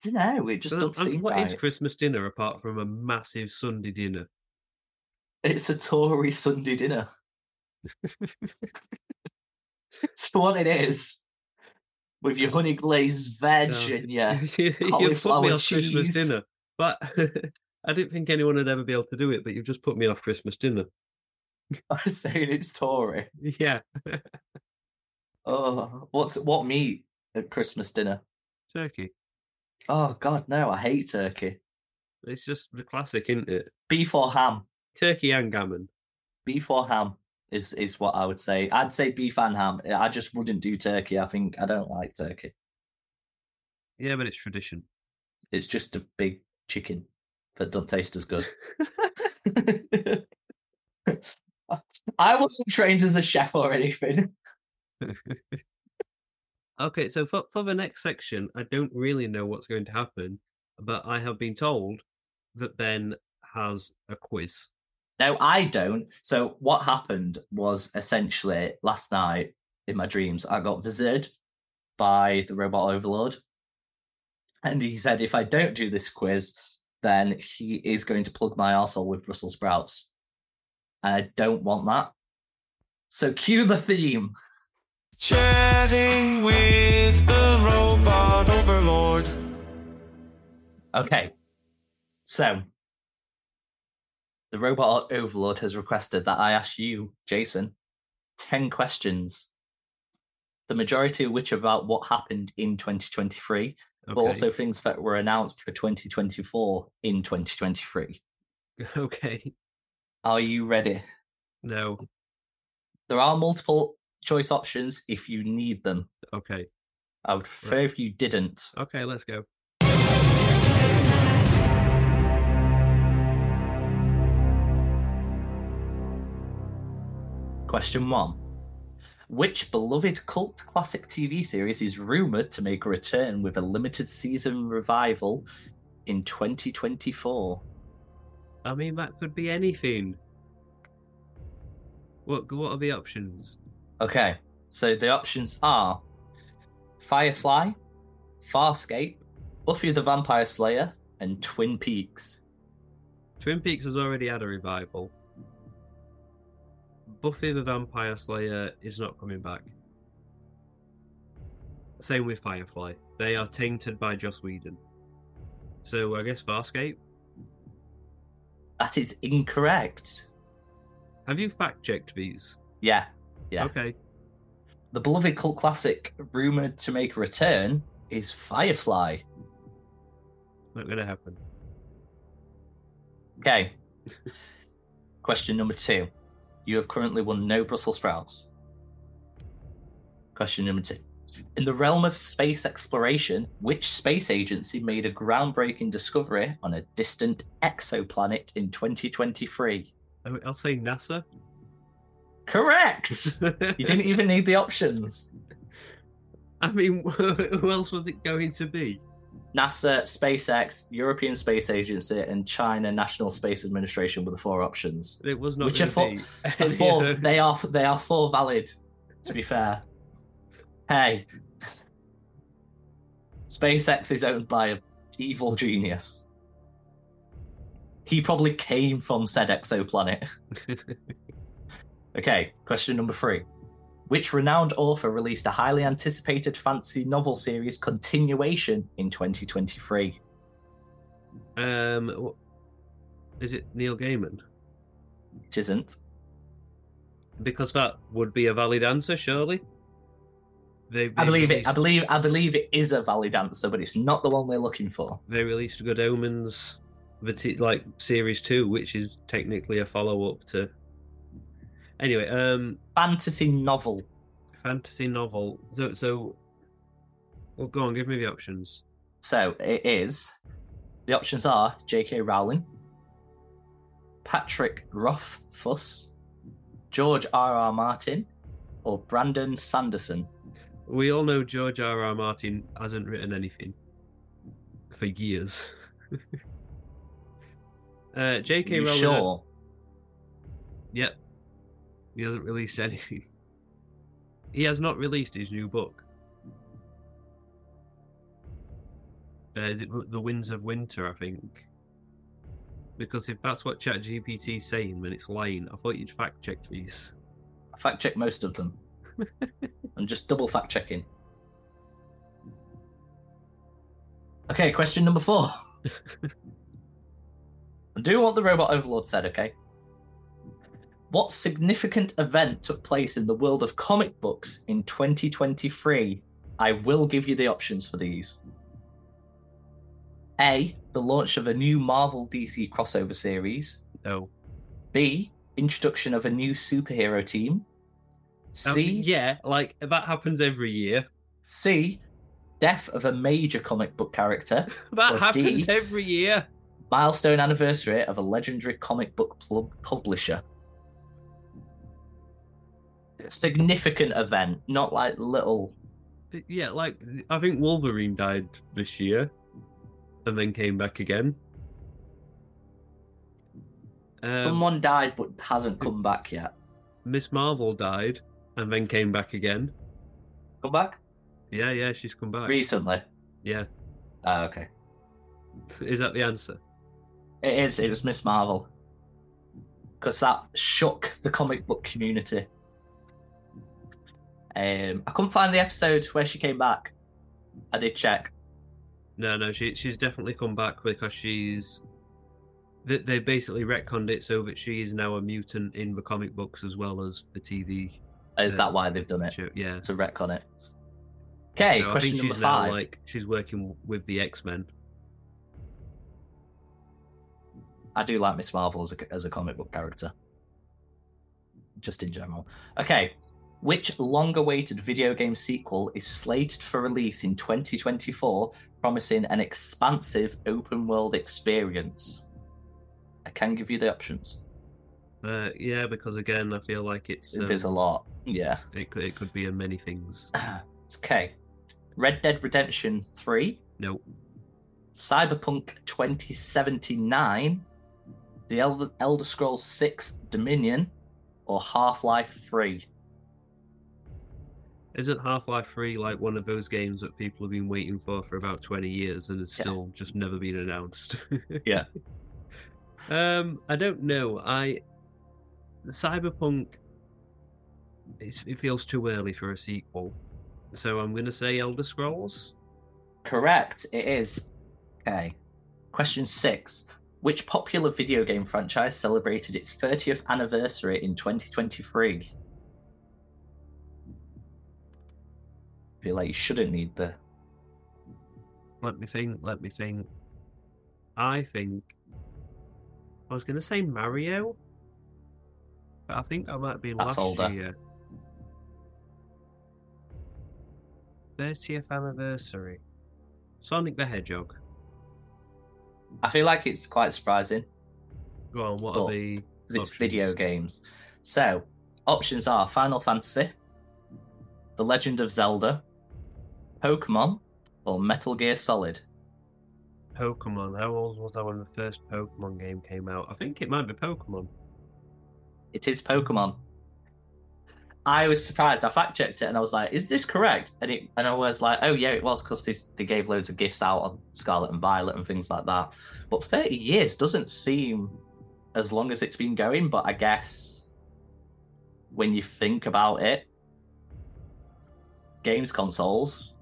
don't know. It just doesn't um, seem what is right. Christmas dinner apart from a massive Sunday dinner? It's a Tory Sunday dinner. it's what it is. With your honey glazed veg No. and your you put me off Christmas dinner. But I didn't think anyone would ever be able to do it, but you've just put me off Christmas dinner. I was saying it's Tory. Yeah. Oh, what's what meat at Christmas dinner? Turkey. Oh God, no! I hate turkey. It's just the classic, isn't it? Beef or ham? Turkey and gammon. Beef or ham? Is is what I would say. I'd say beef and ham. I just wouldn't do turkey. I think I don't like turkey. Yeah, but it's tradition. It's just a big chicken that don't taste as good. I wasn't trained as a chef or anything. okay, so for, for the next section, I don't really know what's going to happen, but I have been told that Ben has a quiz. No, I don't. So what happened was essentially last night in my dreams, I got visited by the robot overlord. And he said if I don't do this quiz, then he is going to plug my arsehole with Brussels sprouts. And I don't want that. So cue the theme. Chatting with the robot overlord. Okay. So the robot overlord has requested that I ask you, Jason, 10 questions. The majority of which are about what happened in 2023, okay. but also things that were announced for 2024 in 2023. Okay. Are you ready? No. There are multiple choice options if you need them. Okay. I would prefer right. if you didn't. Okay, let's go. Question one Which beloved cult classic TV series is rumoured to make a return with a limited season revival in 2024? I mean, that could be anything. What What are the options? Okay, so the options are Firefly, Farscape, Buffy the Vampire Slayer, and Twin Peaks. Twin Peaks has already had a revival. Buffy the Vampire Slayer is not coming back. Same with Firefly. They are tainted by Joss Whedon. So I guess Farscape? That is incorrect. Have you fact checked these? Yeah. Yeah. Okay. The beloved cult classic rumored to make a return is Firefly. Not gonna happen. Okay. Question number two. You have currently won no Brussels sprouts. Question number two. In the realm of space exploration, which space agency made a groundbreaking discovery on a distant exoplanet in 2023? I'll say NASA. Correct! you didn't even need the options. I mean, who else was it going to be? NASA, SpaceX, European Space Agency, and China National Space Administration were the four options. It was not. Which are four, are four they are they are four valid. To be fair, hey, SpaceX is owned by an evil genius. He probably came from said exoplanet. okay, question number three. Which renowned author released a highly anticipated fantasy novel series continuation in 2023? Um, is it Neil Gaiman? It isn't. Because that would be a valid answer, surely. I believe released... it. I believe. I believe it is a valid answer, but it's not the one we're looking for. They released Good Omens, like series two, which is technically a follow up to Anyway, um, fantasy novel. Fantasy novel. So, so, well, go on, give me the options. So it is. The options are J.K. Rowling, Patrick Rothfuss, George R. R. Martin, or Brandon Sanderson. We all know George R. R. Martin hasn't written anything for years. uh, J.K. Rowling. Sure. Yep. He hasn't released anything. He has not released his new book. Uh, is it The Winds of Winter, I think? Because if that's what ChatGPT is saying, then it's lying. I thought you'd fact check these. I fact check most of them. I'm just double fact checking. Okay, question number four. Do what the robot overlord said, okay? What significant event took place in the world of comic books in 2023? I will give you the options for these. A. The launch of a new Marvel DC crossover series. No. B. introduction of a new superhero team. Um, C, yeah, like that happens every year. C, death of a major comic book character. That happens D. every year. Milestone anniversary of a legendary comic book pub- publisher. Significant event, not like little. Yeah, like I think Wolverine died this year, and then came back again. Um, Someone died but hasn't come back yet. Miss Marvel died, and then came back again. Come back Yeah, yeah, she's come back. recently. Yeah, Oh, okay. is that the answer? It is. It was Miss Marvel. Because that shook the comic book community. Um, I couldn't find the episode where she came back. I did check. No, no, she she's definitely come back because she's. They, they basically retconned it so that she is now a mutant in the comic books as well as the TV Is Yeah. that why they've done it? show. Yeah. To retcon it. Okay, So I question think number she's five. now like she's working with the X Men. I do like Miss Marvel as a, as a comic book character. Just in general. Okay. Which long awaited video game sequel is slated for release in 2024, promising an expansive open world experience? I can give you the options. Uh, yeah, because again, I feel like it's um, There's a lot. Yeah. it could it could be in many things. Okay. Red Dead Redemption 3, No, Cyberpunk 2079, The Elder, Elder Scrolls 6 Dominion, or Half Life 3. Isn't Half Life Three like one of those games that people have been waiting for for about twenty years and has Yeah. still just never been announced? Yeah. Um, I don't know. I Cyberpunk. It's, it feels too early for a sequel, so I'm going to say Elder Scrolls. Correct, it is. Okay. Question six. Which popular video game franchise celebrated its 30th anniversary in 2023? Feel like you shouldn't need the. Let me think. Let me think. I think I was going to say Mario, but I think that might be That's last older. year. 30th anniversary. Sonic the Hedgehog. I feel like it's quite surprising Go on, what Well, are the because it's video games. So, options are Final Fantasy, The Legend of Zelda, Pokemon, or Metal Gear Solid. Pokemon. How old was I when the first Pokemon game came out? I think it might be Pokemon. It is Pokemon. I was surprised. I fact checked it and I was like, "Is this correct?" And it, and I was like, "Oh yeah, it was because they, they gave loads of gifts out on Scarlet and Violet and things like that." But thirty years doesn't seem as long as it's been going. But I guess when you think about it, games consoles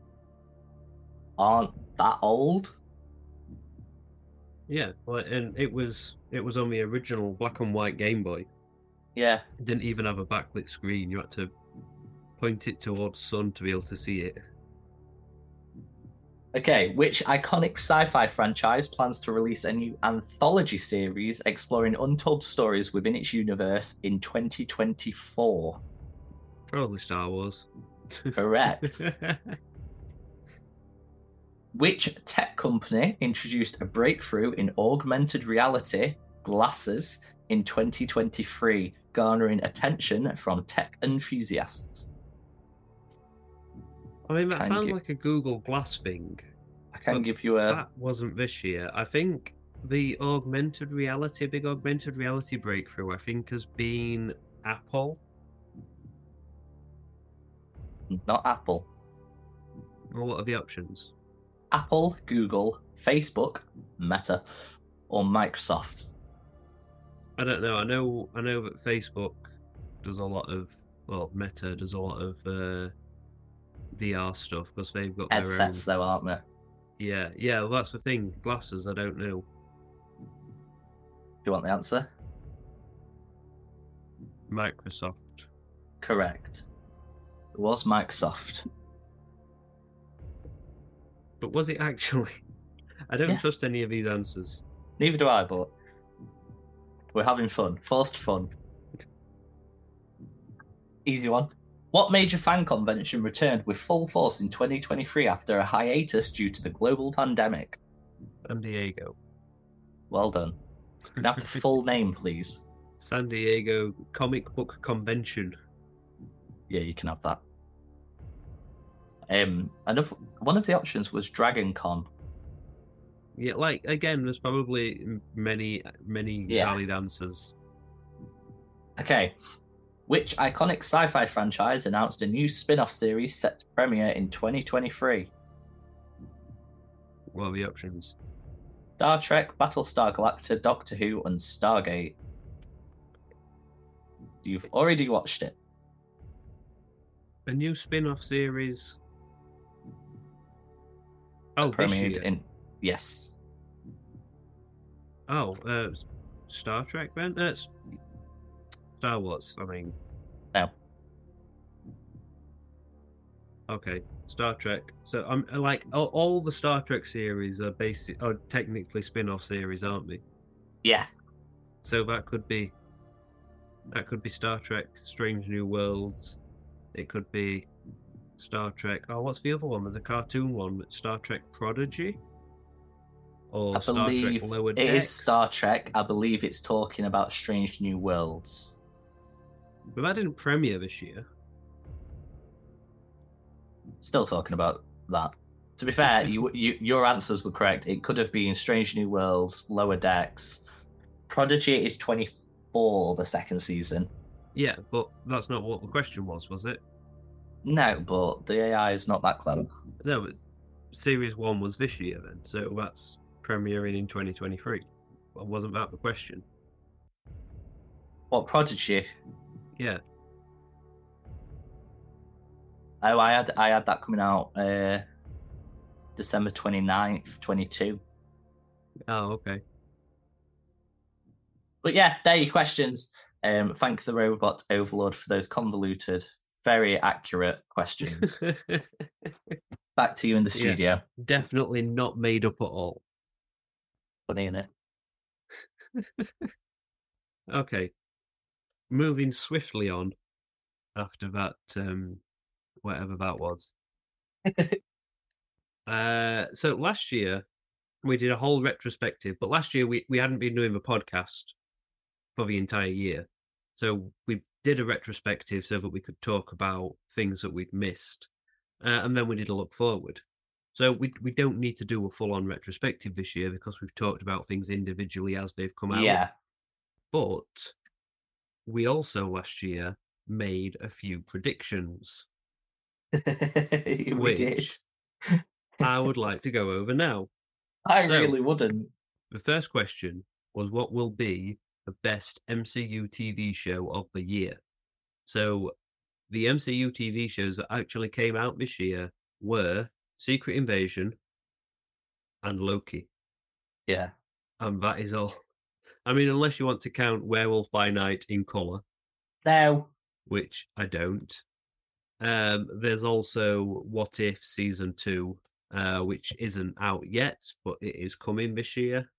aren't that old. Yeah, well, and it was it was on the original black and white Game Boy. Yeah, It didn't even have a backlit screen. You had to point it towards sun to be able to see it. Okay, which iconic sci fi franchise plans to release a new anthology series exploring untold stories within its universe in 2024? Probably Star Wars. Correct. which tech company introduced a breakthrough in augmented reality glasses in 2023, garnering attention from tech enthusiasts? I mean, that Can sounds you- like a Google Glass thing. I can give you a. That wasn't this year. I think the augmented reality, big augmented reality breakthrough, I think has been Apple. Not Apple. Well, what are the options? Apple, Google, Facebook, Meta, or Microsoft? I don't know. I know. I know that Facebook does a lot of. Well, Meta does a lot of uh, VR stuff because they've got their own. Headsets, though, aren't they? Yeah, yeah. Well, that's the thing. Glasses. I don't know. Do you want the answer? Microsoft. Correct. It was Microsoft. But was it actually? I don't Yeah. trust any of these answers. Neither do I, but we're having fun. Forced fun. Easy one. What major fan convention returned with full force in 2023 after a hiatus due to the global pandemic? San Diego. Well done. Can I have the full name, please? San Diego Comic Book Convention. Yeah, you can have that. Um, another one of the options was Dragon Con. Yeah, like again, there's probably many, many Yeah. valid answers. Okay. Which iconic sci fi franchise announced a new spin off series set to premiere in 2023? What are the options? Star Trek, Battlestar Galactica, Doctor Who, and Stargate. You've already watched it. A new spin-off series. Oh, Premiered in. Yes. Oh, uh, Star Trek then? Uh, Star Wars. I mean, No. okay, Star Trek. So I'm uh, like all, all the Star Trek series are basic, are technically spin-off series, aren't they? Yeah. So that could be that could be Star Trek: Strange New Worlds. It could be Star Trek. Oh, what's the other one? A cartoon one, Star Trek Prodigy, or I Star believe Trek Lower it is Decks. Star Trek. I believe it's talking about Strange New Worlds. But that didn't premiere this year. Still talking about that. To be fair, you, you your answers were correct. It could have been Strange New Worlds, Lower Decks. Prodigy is 24, the second season. Yeah, but that's not what the question was, was it? No, but the AI is not that clever. No, but Series One was this year then, so that's premiering in 2023. Well, wasn't that the question? What Prodigy? Yeah. Oh, I had I had that coming out uh, December 29th, 22. Oh, okay. But yeah, there are your questions. Um, thank the robot overlord for those convoluted, very accurate questions. Back to you in the Yeah. studio. Definitely not made up at all. Funny, innit? Okay. Moving swiftly on after that, um, whatever that was. uh, so last year we did a whole retrospective, but last year we, we hadn't been doing the podcast for the entire year. So we did a retrospective so that we could talk about things that we'd missed. Uh, and then we did a look forward. So we we don't need to do a full on retrospective this year because we've talked about things individually as they've come out Yeah. but we also last year made a few predictions. we Which- did. I would like to go over now. I So- really wouldn't. The first question was what will be the best MCU TV show of the year? So the MCU TV shows that actually came out this year were Secret Invasion and Loki. Yeah. And that is all. I mean, unless you want to count Werewolf by Night in colour, No. which I don't. Um, there's also What If season two, uh, which isn't out yet, but it is coming this year.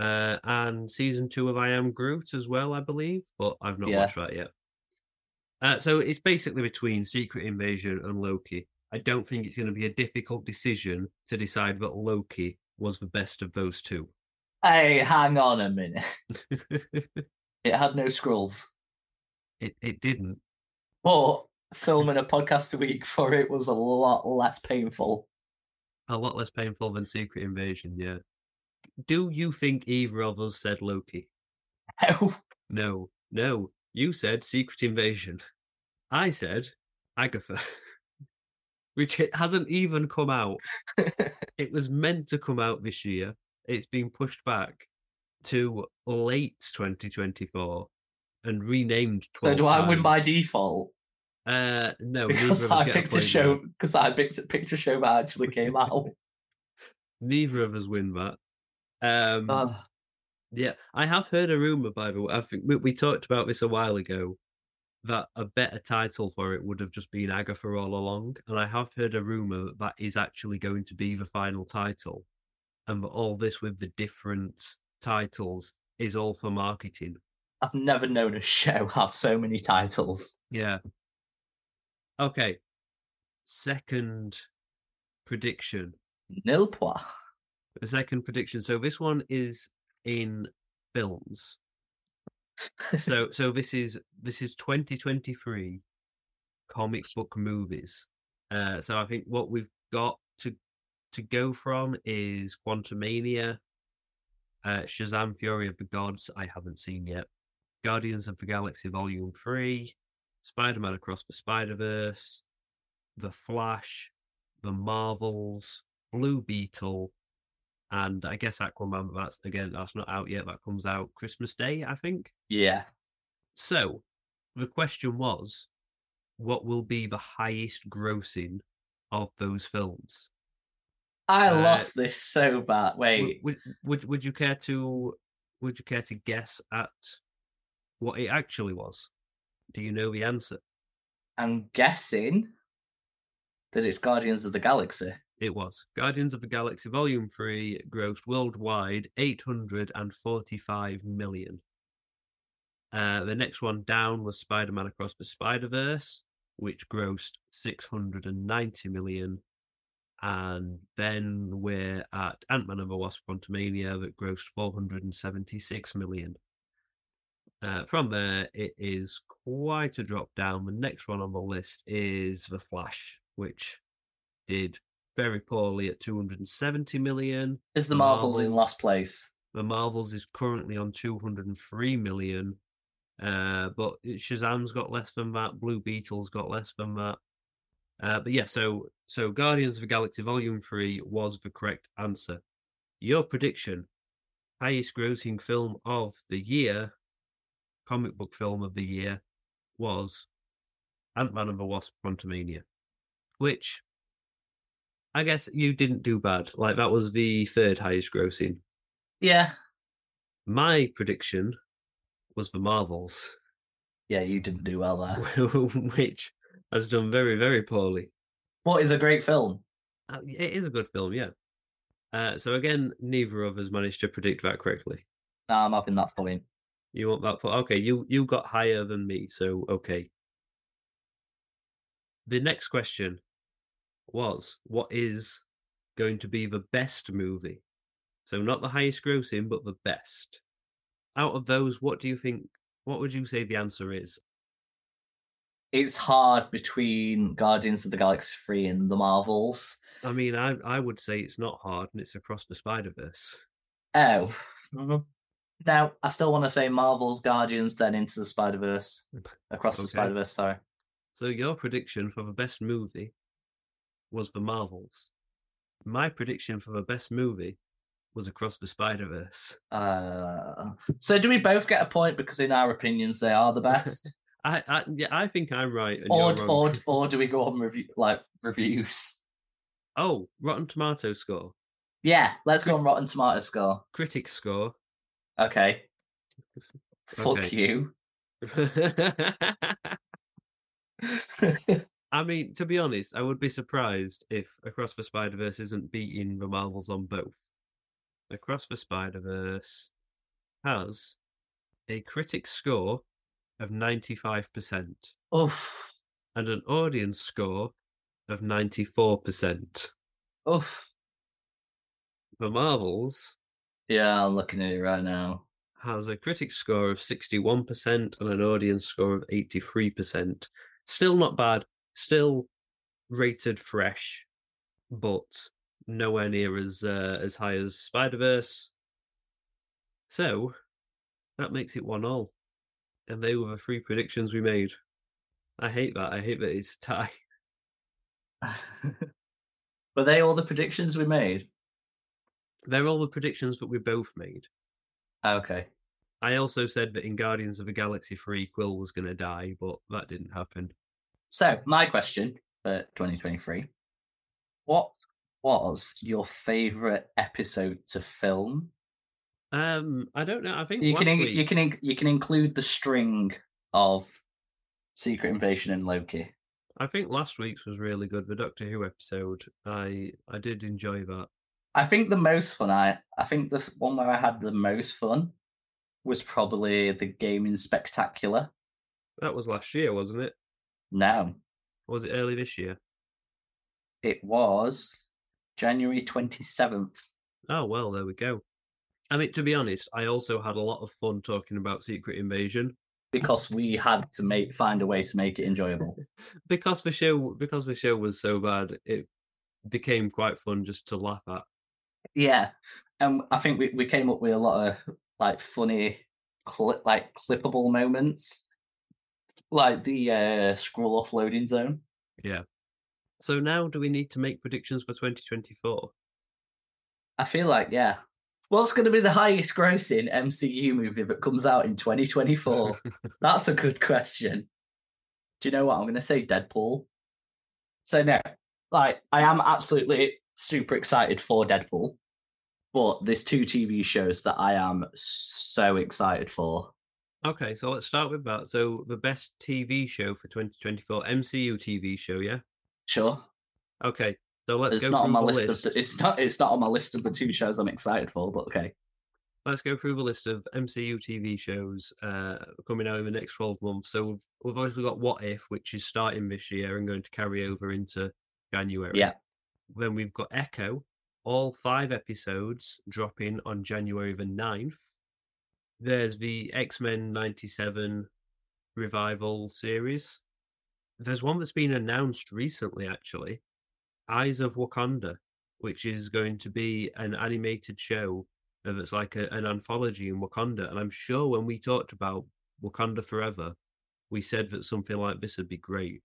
Uh, and season two of I Am Groot as well, I believe, but I've not Yeah. watched that yet. Uh, so it's basically between Secret Invasion and Loki. I don't think it's going to be a difficult decision to decide that Loki was the best of those two. Hey, hang on a minute. it It had no Skrulls. it didn't. But filming a podcast a week for it was a lot less painful. A lot less painful than Secret Invasion, yeah. Do you think either of us said Loki? No. No, no. You said Secret Invasion. I said Agatha, which it hasn't even come out. It was meant to come out this year. It's been pushed back to late 2024 and renamed. so 12 do I win by default? Uh, no, Because neither of us I picked a point show because I picked, picked a show that actually came out. Neither of us win that. Um. Yeah, I have heard a rumor, by the way. I think we, we talked about this a while ago that a better title for it would have just been Agatha all along. And I have heard a rumor that that is actually going to be the final title. And that all this with the different titles is all for marketing. I've never known a show have so many titles. Yeah. Okay. Second prediction. Nil point. The second prediction. So this one is in films. So so this is this is 2023 comic book movies. Uh so I think what we've got to to go from is Quantumania, uh Shazam Fury of the Gods, I haven't seen yet. Guardians of the Galaxy Volume 3, Spider-Man Across the Spider-Verse, The Flash, The Marvels, Blue Beetle, and I guess Aquaman, but that's again that's not out yet. That comes out Christmas Day, I think. yeah. So the question was, what will be the highest grossing of those films? I Uh, lost this so bad. Wait. would would would you care to would you care to guess at what it actually was? Do you know the answer? I'm guessing that it's Guardians of the Galaxy. It was Guardians of the Galaxy Volume 3 grossed worldwide 845 million. Uh, the next one down was Spider Man Across the Spider Verse, which grossed 690 million. And then we're at Ant Man and the Wasp Quantumania that grossed 476 million. Uh, from there, it is quite a drop down. The next one on the list is The Flash, which did very poorly at 270 million. Is the The Marvels in last place? The Marvels is currently on 203 million. Uh, but Shazam's got less than that. Blue Beetle's got less than that. Uh, but yeah, so so Guardians of the Galaxy Volume 3 was the correct answer. Your prediction, highest grossing film of the year, comic book film of the year, was Ant-Man and the Wasp Quantumania. Which I guess you didn't do bad. Like that was the third highest grossing. Yeah. My prediction was the Marvels, Yeah, you didn't do well there. which has done very, very poorly. What is a great film? Uh, It is a good film, yeah. Uh, so again, neither of us managed to predict that correctly. Nah, I'm up in that point. You want that? po- Okay, you you got higher than me, so okay. The next question was, what is going to be the best movie? So not the highest grossing, but the best. Out of those, what do you think? What would you say the answer is? It's hard between Guardians of the Galaxy 3 and the Marvels. I mean, I I would say it's not hard, and it's across the Spider Verse. Oh. Mhm. now I still want to say Marvel's Guardians, then into the Spider Verse. Across the Okay. Spider Verse, sorry. So your prediction for the best movie was the Marvels. My prediction for the best movie was Across the Spider Verse. Uh, so do we both get a point because in our opinions they are the best? I, I yeah, I think I'm right. Or, or or do we go on review like reviews? oh, Rotten Tomato score, Yeah, let's go on Rotten Tomato score. critic score. Okay. Fuck you. I mean, to be honest, I would be surprised if Across the Spider Verse isn't beating the Marvels on both. Across the Spider Verse has a critic score of 95% Oof. and an audience score of 94%. Oof. The Marvels Yeah, I'm looking at it right now. has a critic score of 61% and an audience score of 83%. Still not bad, still rated fresh, but nowhere near as uh, as high as Spider Verse. So that makes it one all, and they were the three predictions we made. I hate that. I hate that it's a tie. Were they all the predictions we made? They're all the predictions that we both made. Okay. I also said that in Guardians of the Galaxy 3, Quill was going to die, but that didn't happen. So, my question for 2023 What was your favorite episode to film? Um, I don't know. I think You can in- you can in- you can include the string of Secret Invasion and Loki. I think last week's was really good. The Doctor Who episode, I I did enjoy that. I think the most fun I I think the one where I had the most fun was probably the gaming spectacular. That was last year, wasn't it? No, Or was it early this year? It was January 27th. Oh well, there we go. I mean, to be honest, I also had a lot of fun talking about Secret Invasion because we had to make find a way to make it enjoyable. because the show because the show was so bad, it became quite fun just to laugh at. Yeah, and I think we, we came up with a lot of like funny, cli- like clippable moments, like the uh, Skrull offloading zone. Yeah. So now, do we need to make predictions for 2024? I feel like yeah. What's going to be the highest grossing MCU movie that comes out in 2024? That's a good question. Do you know what? I'm going to say Deadpool. So, no, like, I am absolutely super excited for Deadpool, but there's two TV shows that I am so excited for. Okay, so let's start with that. So, the best TV show for 2024, MCU TV show, yeah? Sure. Okay, so let's it's go not on my the list, list. of the, it's not it's not on my list of the two shows I'm excited for, but okay. Let's go through the list of MCU TV shows uh, coming out in the next 12 months. So, we've, we've obviously got What If, which is starting this year and going to carry over into January. Yeah. Then we've got Echo, all five episodes dropping on January the 9th. There's the X Men 97 revival series. There's one that's been announced recently, actually Eyes of Wakanda, which is going to be an animated show that's like a, an anthology in Wakanda. And I'm sure when we talked about Wakanda Forever, we said that something like this would be great.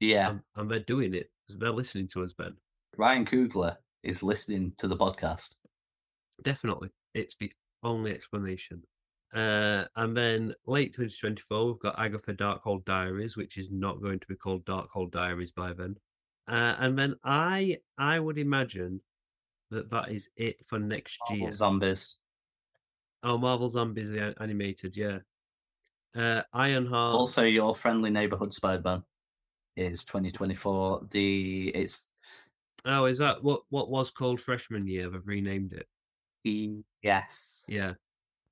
Yeah. And, and they're doing it. They're listening to us, Ben. Ryan Coogler is listening to the podcast. Definitely. It's the only explanation. Uh, and then late 2024, we've got Agatha Darkhold Diaries, which is not going to be called Darkhold Diaries by then. Uh, and then I I would imagine that that is it for next Marvel year. Zombies. Oh, Marvel Zombies the animated, yeah. Uh, Ironheart. Also, your friendly neighborhood Spider-Man is 2024. The it's oh, is that what what was called freshman year? They've renamed it. yes. Yeah.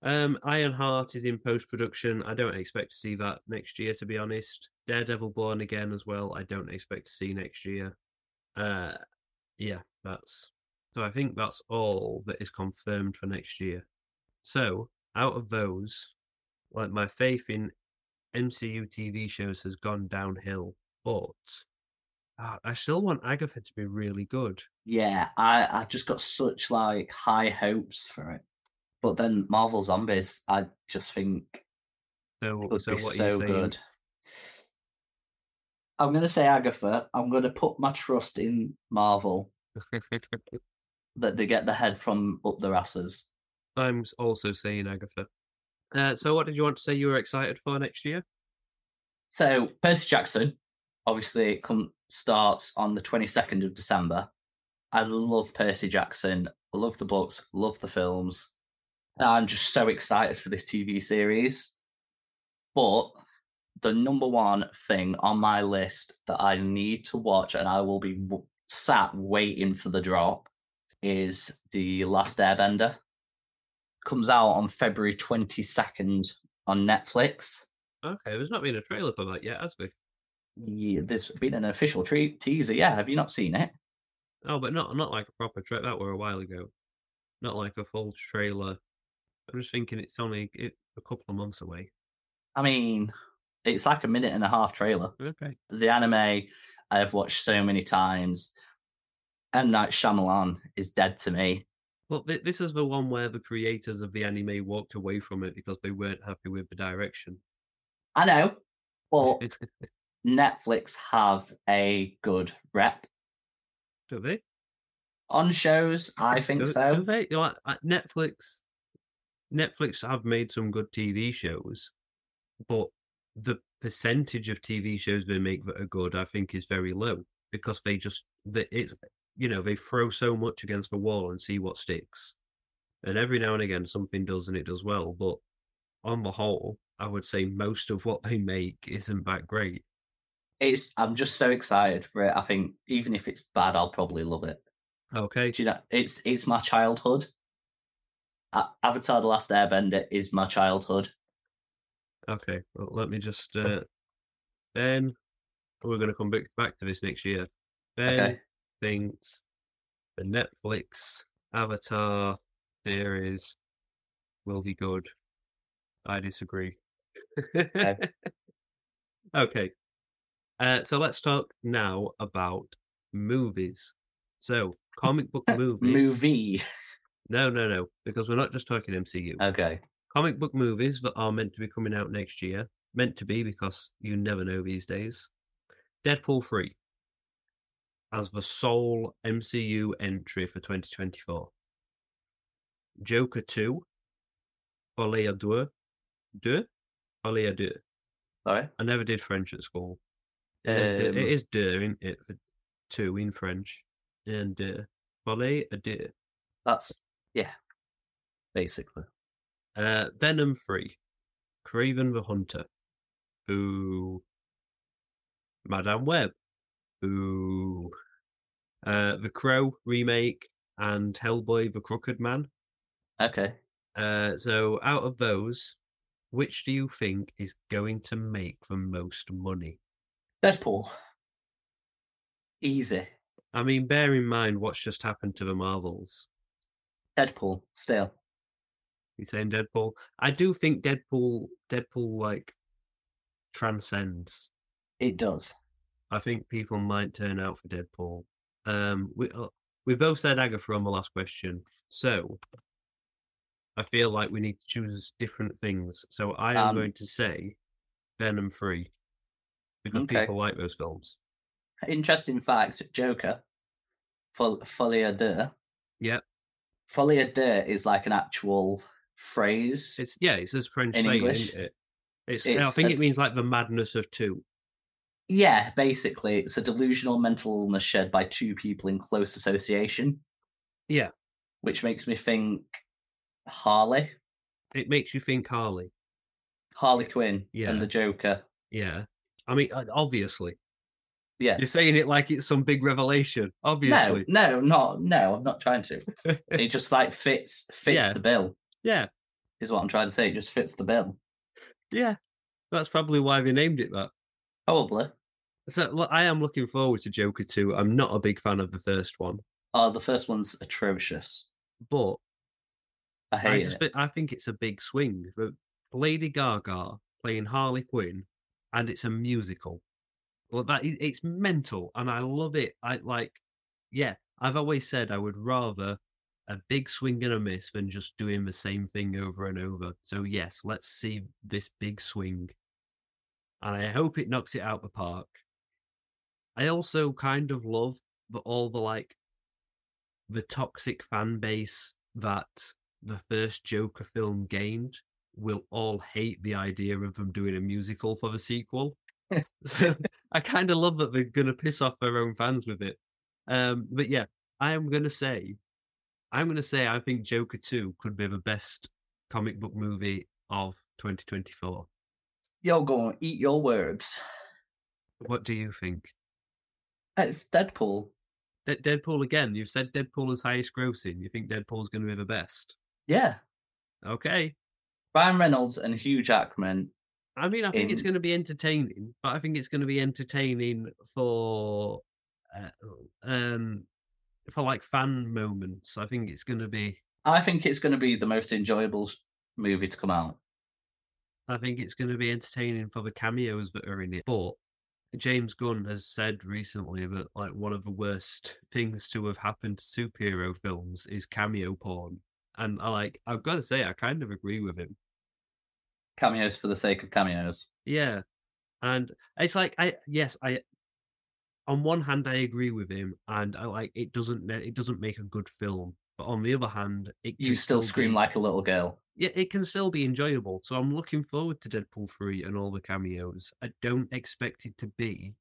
Um, Ironheart is in post production. I don't expect to see that next year, to be honest. Daredevil Born Again as well. I don't expect to see next year. Uh, yeah, that's so. I think that's all that is confirmed for next year. So, out of those, like my faith in MCU TV shows has gone downhill, but uh, I still want Agatha to be really good. Yeah, I I just got such like high hopes for it. But then Marvel Zombies, I just think So, would so be so good. I'm gonna say Agatha. I'm gonna put my trust in Marvel that they get the head from up their asses. I'm also saying Agatha. Uh, so, what did you want to say you were excited for next year? So Percy Jackson, obviously, it come starts on the 22nd of December. I love Percy Jackson. I love the books. Love the films. And I'm just so excited for this TV series. But the number one thing on my list that I need to watch, and I will be w- sat waiting for the drop, is the Last Airbender. Comes out on February 22nd on Netflix. Okay, there's not been a trailer for that yet, has there? Yeah, there's been an official tre- teaser. Yeah, have you not seen it? Oh, but not not like a proper trailer. That were a while ago. Not like a full trailer. I'm just thinking it's only it, a couple of months away. I mean, it's like a minute and a half trailer. Okay. The anime I have watched so many times. M Night Shyamalan is dead to me. Well, th- this is the one where the creators of the anime walked away from it because they weren't happy with the direction. I know, but Netflix have a good rep do they? on shows. I think do, so. Do they? Like Netflix. Netflix have made some good TV shows, but the percentage of TV shows they make that are good, I think, is very low because they just they, it's you know they throw so much against the wall and see what sticks, and every now and again something does and it does well, but on the whole, I would say most of what they make isn't that great. It's. I'm just so excited for it. I think even if it's bad, I'll probably love it. Okay, Do you know? It's it's my childhood. Avatar: The Last Airbender is my childhood. okay. Well, let me just uh, then We're going to come back back to this next year. Ben Okay. thinks the Netflix Avatar series will be good. I disagree. okay. Uh, so let's talk now about movies. So, comic book movies. Movie. No, no, no, because we're not just talking MCU. Okay. comic book movies that are meant to be coming out next year. Meant to be because you never know these days. Deadpool 3 as the sole MCU entry for 2024. Joker 2, Folie à deux, deux, à deux. Sorry. I never did French at school. It is, Um, it is deux, isn't it, for two in French. And uh, Folie à deux. That's yeah. Basically. Uh, Venom 3, Kraven the Hunter, Ooh. Madame Web, Ooh. Uh, the Crow remake and Hellboy the Crooked Man. Okay. Uh, so out of those, which do you think is going to make the most money? Deadpool. Easy. I mean, bear in mind what's just happened to the Marvels. Deadpool. Still. You saying Deadpool? I do think Deadpool, Deadpool like transcends It does. I think people might turn out for Deadpool. Um, we uh, we both said Agatha on the last question, so I feel like we need to choose different things. So I am Um, going to say Venom Three because Okay. people like those films. Interesting fact, Joker. Fol- Folie à deux. Yep, Folie à deux is like an actual phrase. it's yeah, it's as French In saying, English, isn't it? It's, I think a- it means like the madness of two. Yeah, basically, it's a delusional mental illness shared by two people in close association, Yeah, which makes me think Harley, it makes you think Harley. Harley Quinn, Yeah. and the Joker. Yeah, I mean, obviously, Yeah. you're saying it like it's some big revelation. Obviously, No, no, not no. I'm not trying to. it just like fits fits Yeah. the bill. yeah, Is what I'm trying to say. It just fits the bill. yeah. That's probably why they named it that. Probably. So look, I am looking forward to Joker 2. I'm not a big fan of the first one, Oh, the first one's atrocious. but I I hate just it. I think it's a big swing. But Lady Gaga playing Harley Quinn, and it's a musical. Well, that it's mental, and I love it. I like, yeah. I've always said I would rather a big swing and a miss than just doing the same thing over and over. So yes, let's see this big swing, and I hope it knocks it out the park. I also kind of love the all the like the toxic fan base that the first Joker film gained will all hate the idea of them doing a musical for the sequel. so I kind of love that they're going to piss off their own fans with it. Um, but yeah, I am going to say, I'm going to say, I think Joker 2 could be the best comic book movie of 2024. You're going to eat your words. What do you think? It's Deadpool. De- Deadpool again. You've said Deadpool is highest grossing. You think Deadpool's going to be the best? Yeah. Okay. Ryan Reynolds and Hugh Jackman. I mean, I think it's going to be entertaining, but I think it's going to be entertaining for, uh, um, for like fan moments. I think it's going to be. I think it's going to be the most enjoyable movie to come out. I think it's going to be entertaining for the cameos that are in it. But James Gunn has said recently that like one of the worst things to have happened to superhero films is cameo porn, and I like. I've got to say, I kind of agree with him. Cameos for the sake of cameos. Yeah. And it's like I yes, I on one hand I agree with him and I like it doesn't it doesn't make a good film. But on the other hand, it You can still scream be- like a little girl. yeah, it can still be enjoyable. So I'm looking forward to Deadpool 3 and all the cameos. I don't expect it to be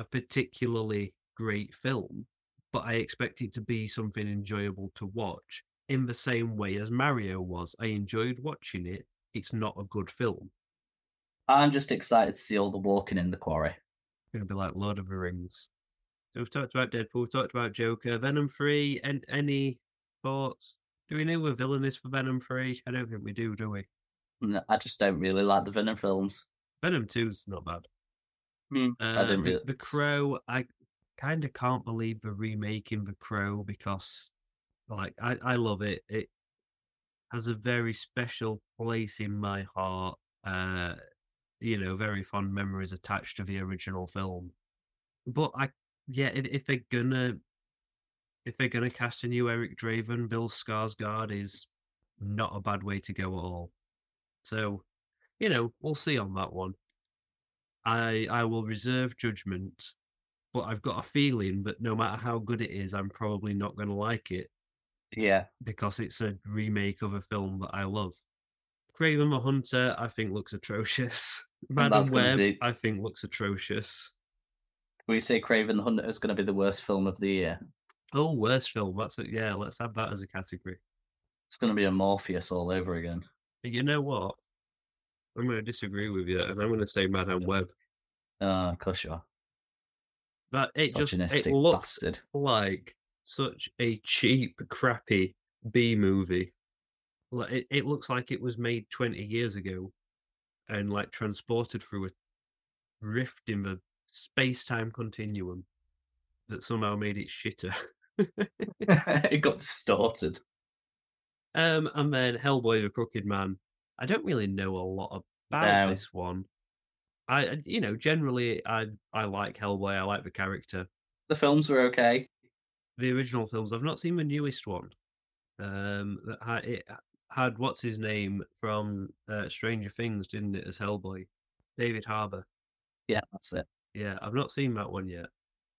a particularly great film, but I expect it to be something enjoyable to watch in the same way as Mario was. I enjoyed watching it. It's not a good film. I'm just excited to see all the walking in the quarry. It's going to be like Lord of the Rings. So we've talked about Deadpool, we've talked about Joker, Venom 3, and any thoughts? Do we know villain is for Venom 3? I don't think we do, do we? No, I just don't really like the Venom films. Venom 2's not bad. I Uh, didn't the, the Crow, I kind of can't believe they're remaking The Crow because, like, I, I love it. It has a very special place in my heart. Uh, you know, very fond memories attached to the original film. But I, yeah, if, if they're gonna, if they're gonna cast a new Eric Draven, Bill Skarsgård is not a bad way to go at all. So, you know, we'll see on that one. I I will reserve judgment, but I've got a feeling that no matter how good it is, I'm probably not going to like it Yeah, because it's a remake of a film that I love. Kraven the Hunter, I think looks atrocious. Madam Web, be- I think looks atrocious. we say Kraven the Hunter is going to be the worst film of the year. Oh, worst film. That's it. Yeah, let's have that as a category. It's going to be a Morbius all over again. But you know what? I'm going to disagree with you, and I'm going to say Madam Web. Oh, of course you are. But it just it looks bastard. like such a cheap, crappy B movie. Like it, it looks like it was made twenty years ago, and like transported through a rift in the space time continuum that somehow made it shitter. it got distorted. um, and then Hellboy the Crooked Man. I don't really know a lot about No. this one. I, I- you know, generally I I like Hellboy. I like the character. The films were okay. The original films. I've not seen the newest one. Um, that had it had what's his name from uh, Stranger Things, didn't it? As Hellboy, David Harbour. Yeah, that's it. Yeah, I've not seen that one yet.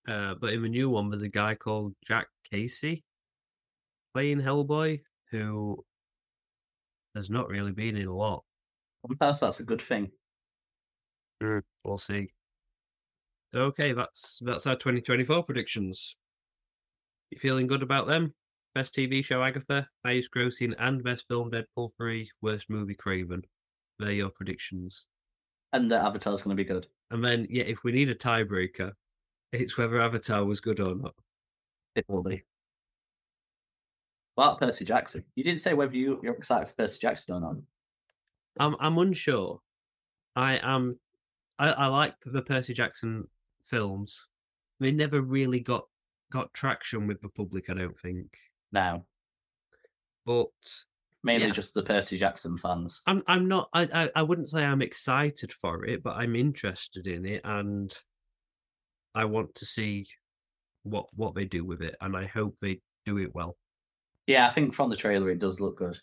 Uh, but in the new one, there's a guy called Jack Kesy playing Hellboy who has not really been in a lot. Sometimes that's a good thing. We'll see. Okay, that's that's our 2024 predictions. You feeling good about them? Best TV show Agatha, highest grossing and best film Deadpool 3, worst movie Kraven. They're your predictions. And the Avatar's going to be good. And then, yeah, if we need a tiebreaker, it's whether Avatar was good or not. It will be. What about Percy Jackson? You didn't say whether you, you're excited for Percy Jackson or not. I'm I'm unsure. I am. I, I like the Percy Jackson films. They never really got got traction with the public. I don't think. No, But mainly Yeah. just the Percy Jackson fans. I'm I'm not I, I I wouldn't say I'm excited for it, but I'm interested in it and I want to see what what they do with it and I hope they do it well. Yeah, I think from the trailer it does look good.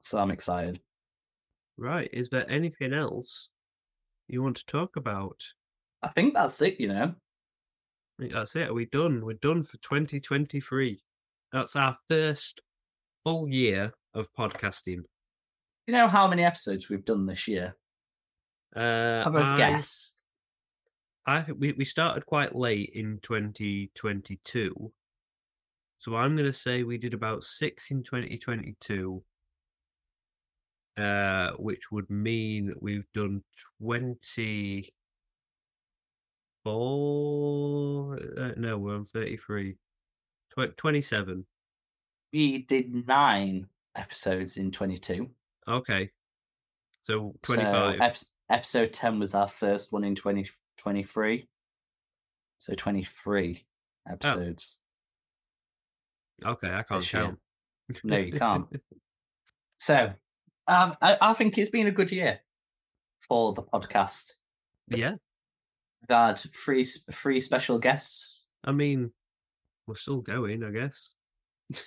So I'm excited. Right. Is there anything else you want to talk about? I think that's it, you know. I think that's it. Are we done? We're done for 2023. That's our first full year of podcasting. You know how many episodes we've done this year? Uh, Have a I- guess. I think we, we started quite late in 2022. So I'm going to say we did about six in 2022, uh, which would mean we've done 24. Uh, no, we're on 33. Tw- 27. We did nine episodes in 22. Okay. So So 25. ep- episode 10 was our first one in 2023. So 23 episodes. okay, I can't count. No, you can't. So um, I, I think it's been a good year for the podcast. yeah. We've had three, three special guests. I mean, we're still going, I guess.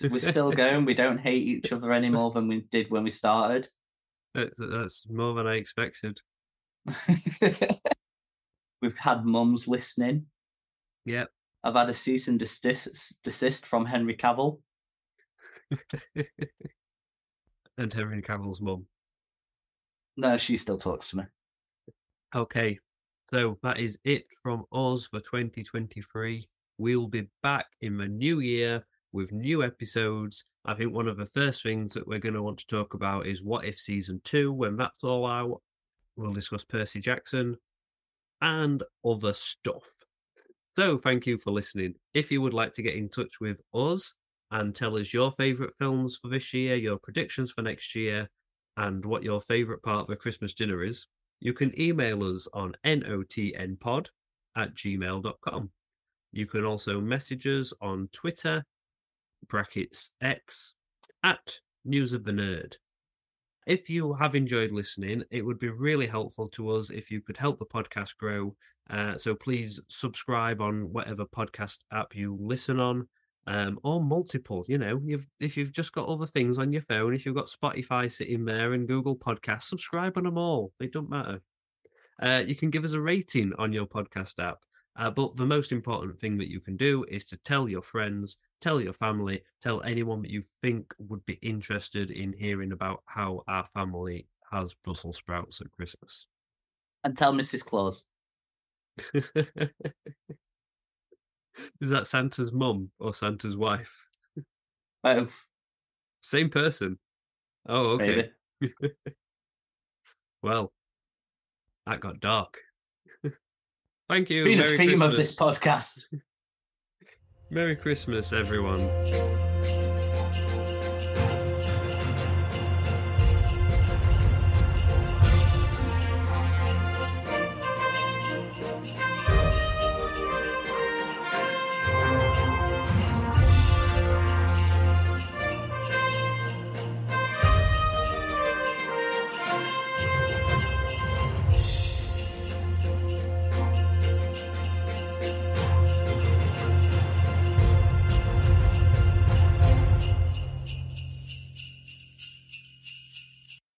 We're still going. We don't hate each other any more than we did when we started. That's more than I expected. We've had mums listening. Yep. I've had a cease and desist, desist from Henry Cavill. and Henry Cavill's mum. No, she still talks to me. Okay, so that is it from us for 2023. We'll be back in the new year with new episodes. I think one of the first things that we're going to want to talk about is what if season two, when that's all out, we'll discuss Percy Jackson and other stuff. So, thank you for listening. If you would like to get in touch with us and tell us your favourite films for this year, your predictions for next year, and what your favourite part of a Christmas dinner is, you can email us on notnpod at gmail.com. You can also message us on Twitter, brackets X, at News of the Nerd. If you have enjoyed listening, it would be really helpful to us if you could help the podcast grow. Uh, so please subscribe on whatever podcast app you listen on, um, or multiple. You know, you've if you've just got other things on your phone, if you've got Spotify sitting there and Google Podcasts, subscribe on them all. It don't matter. Uh, you can give us a rating on your podcast app. Uh, but the most important thing that you can do is to tell your friends, tell your family, tell anyone that you think would be interested in hearing about how our family has Brussels sprouts at Christmas. And tell Mrs. Claus. is that Santa's mum or Santa's wife? Both. Same person. Oh, okay. well, that got dark. Thank you. Been a theme Christmas. of this podcast. Merry Christmas, everyone.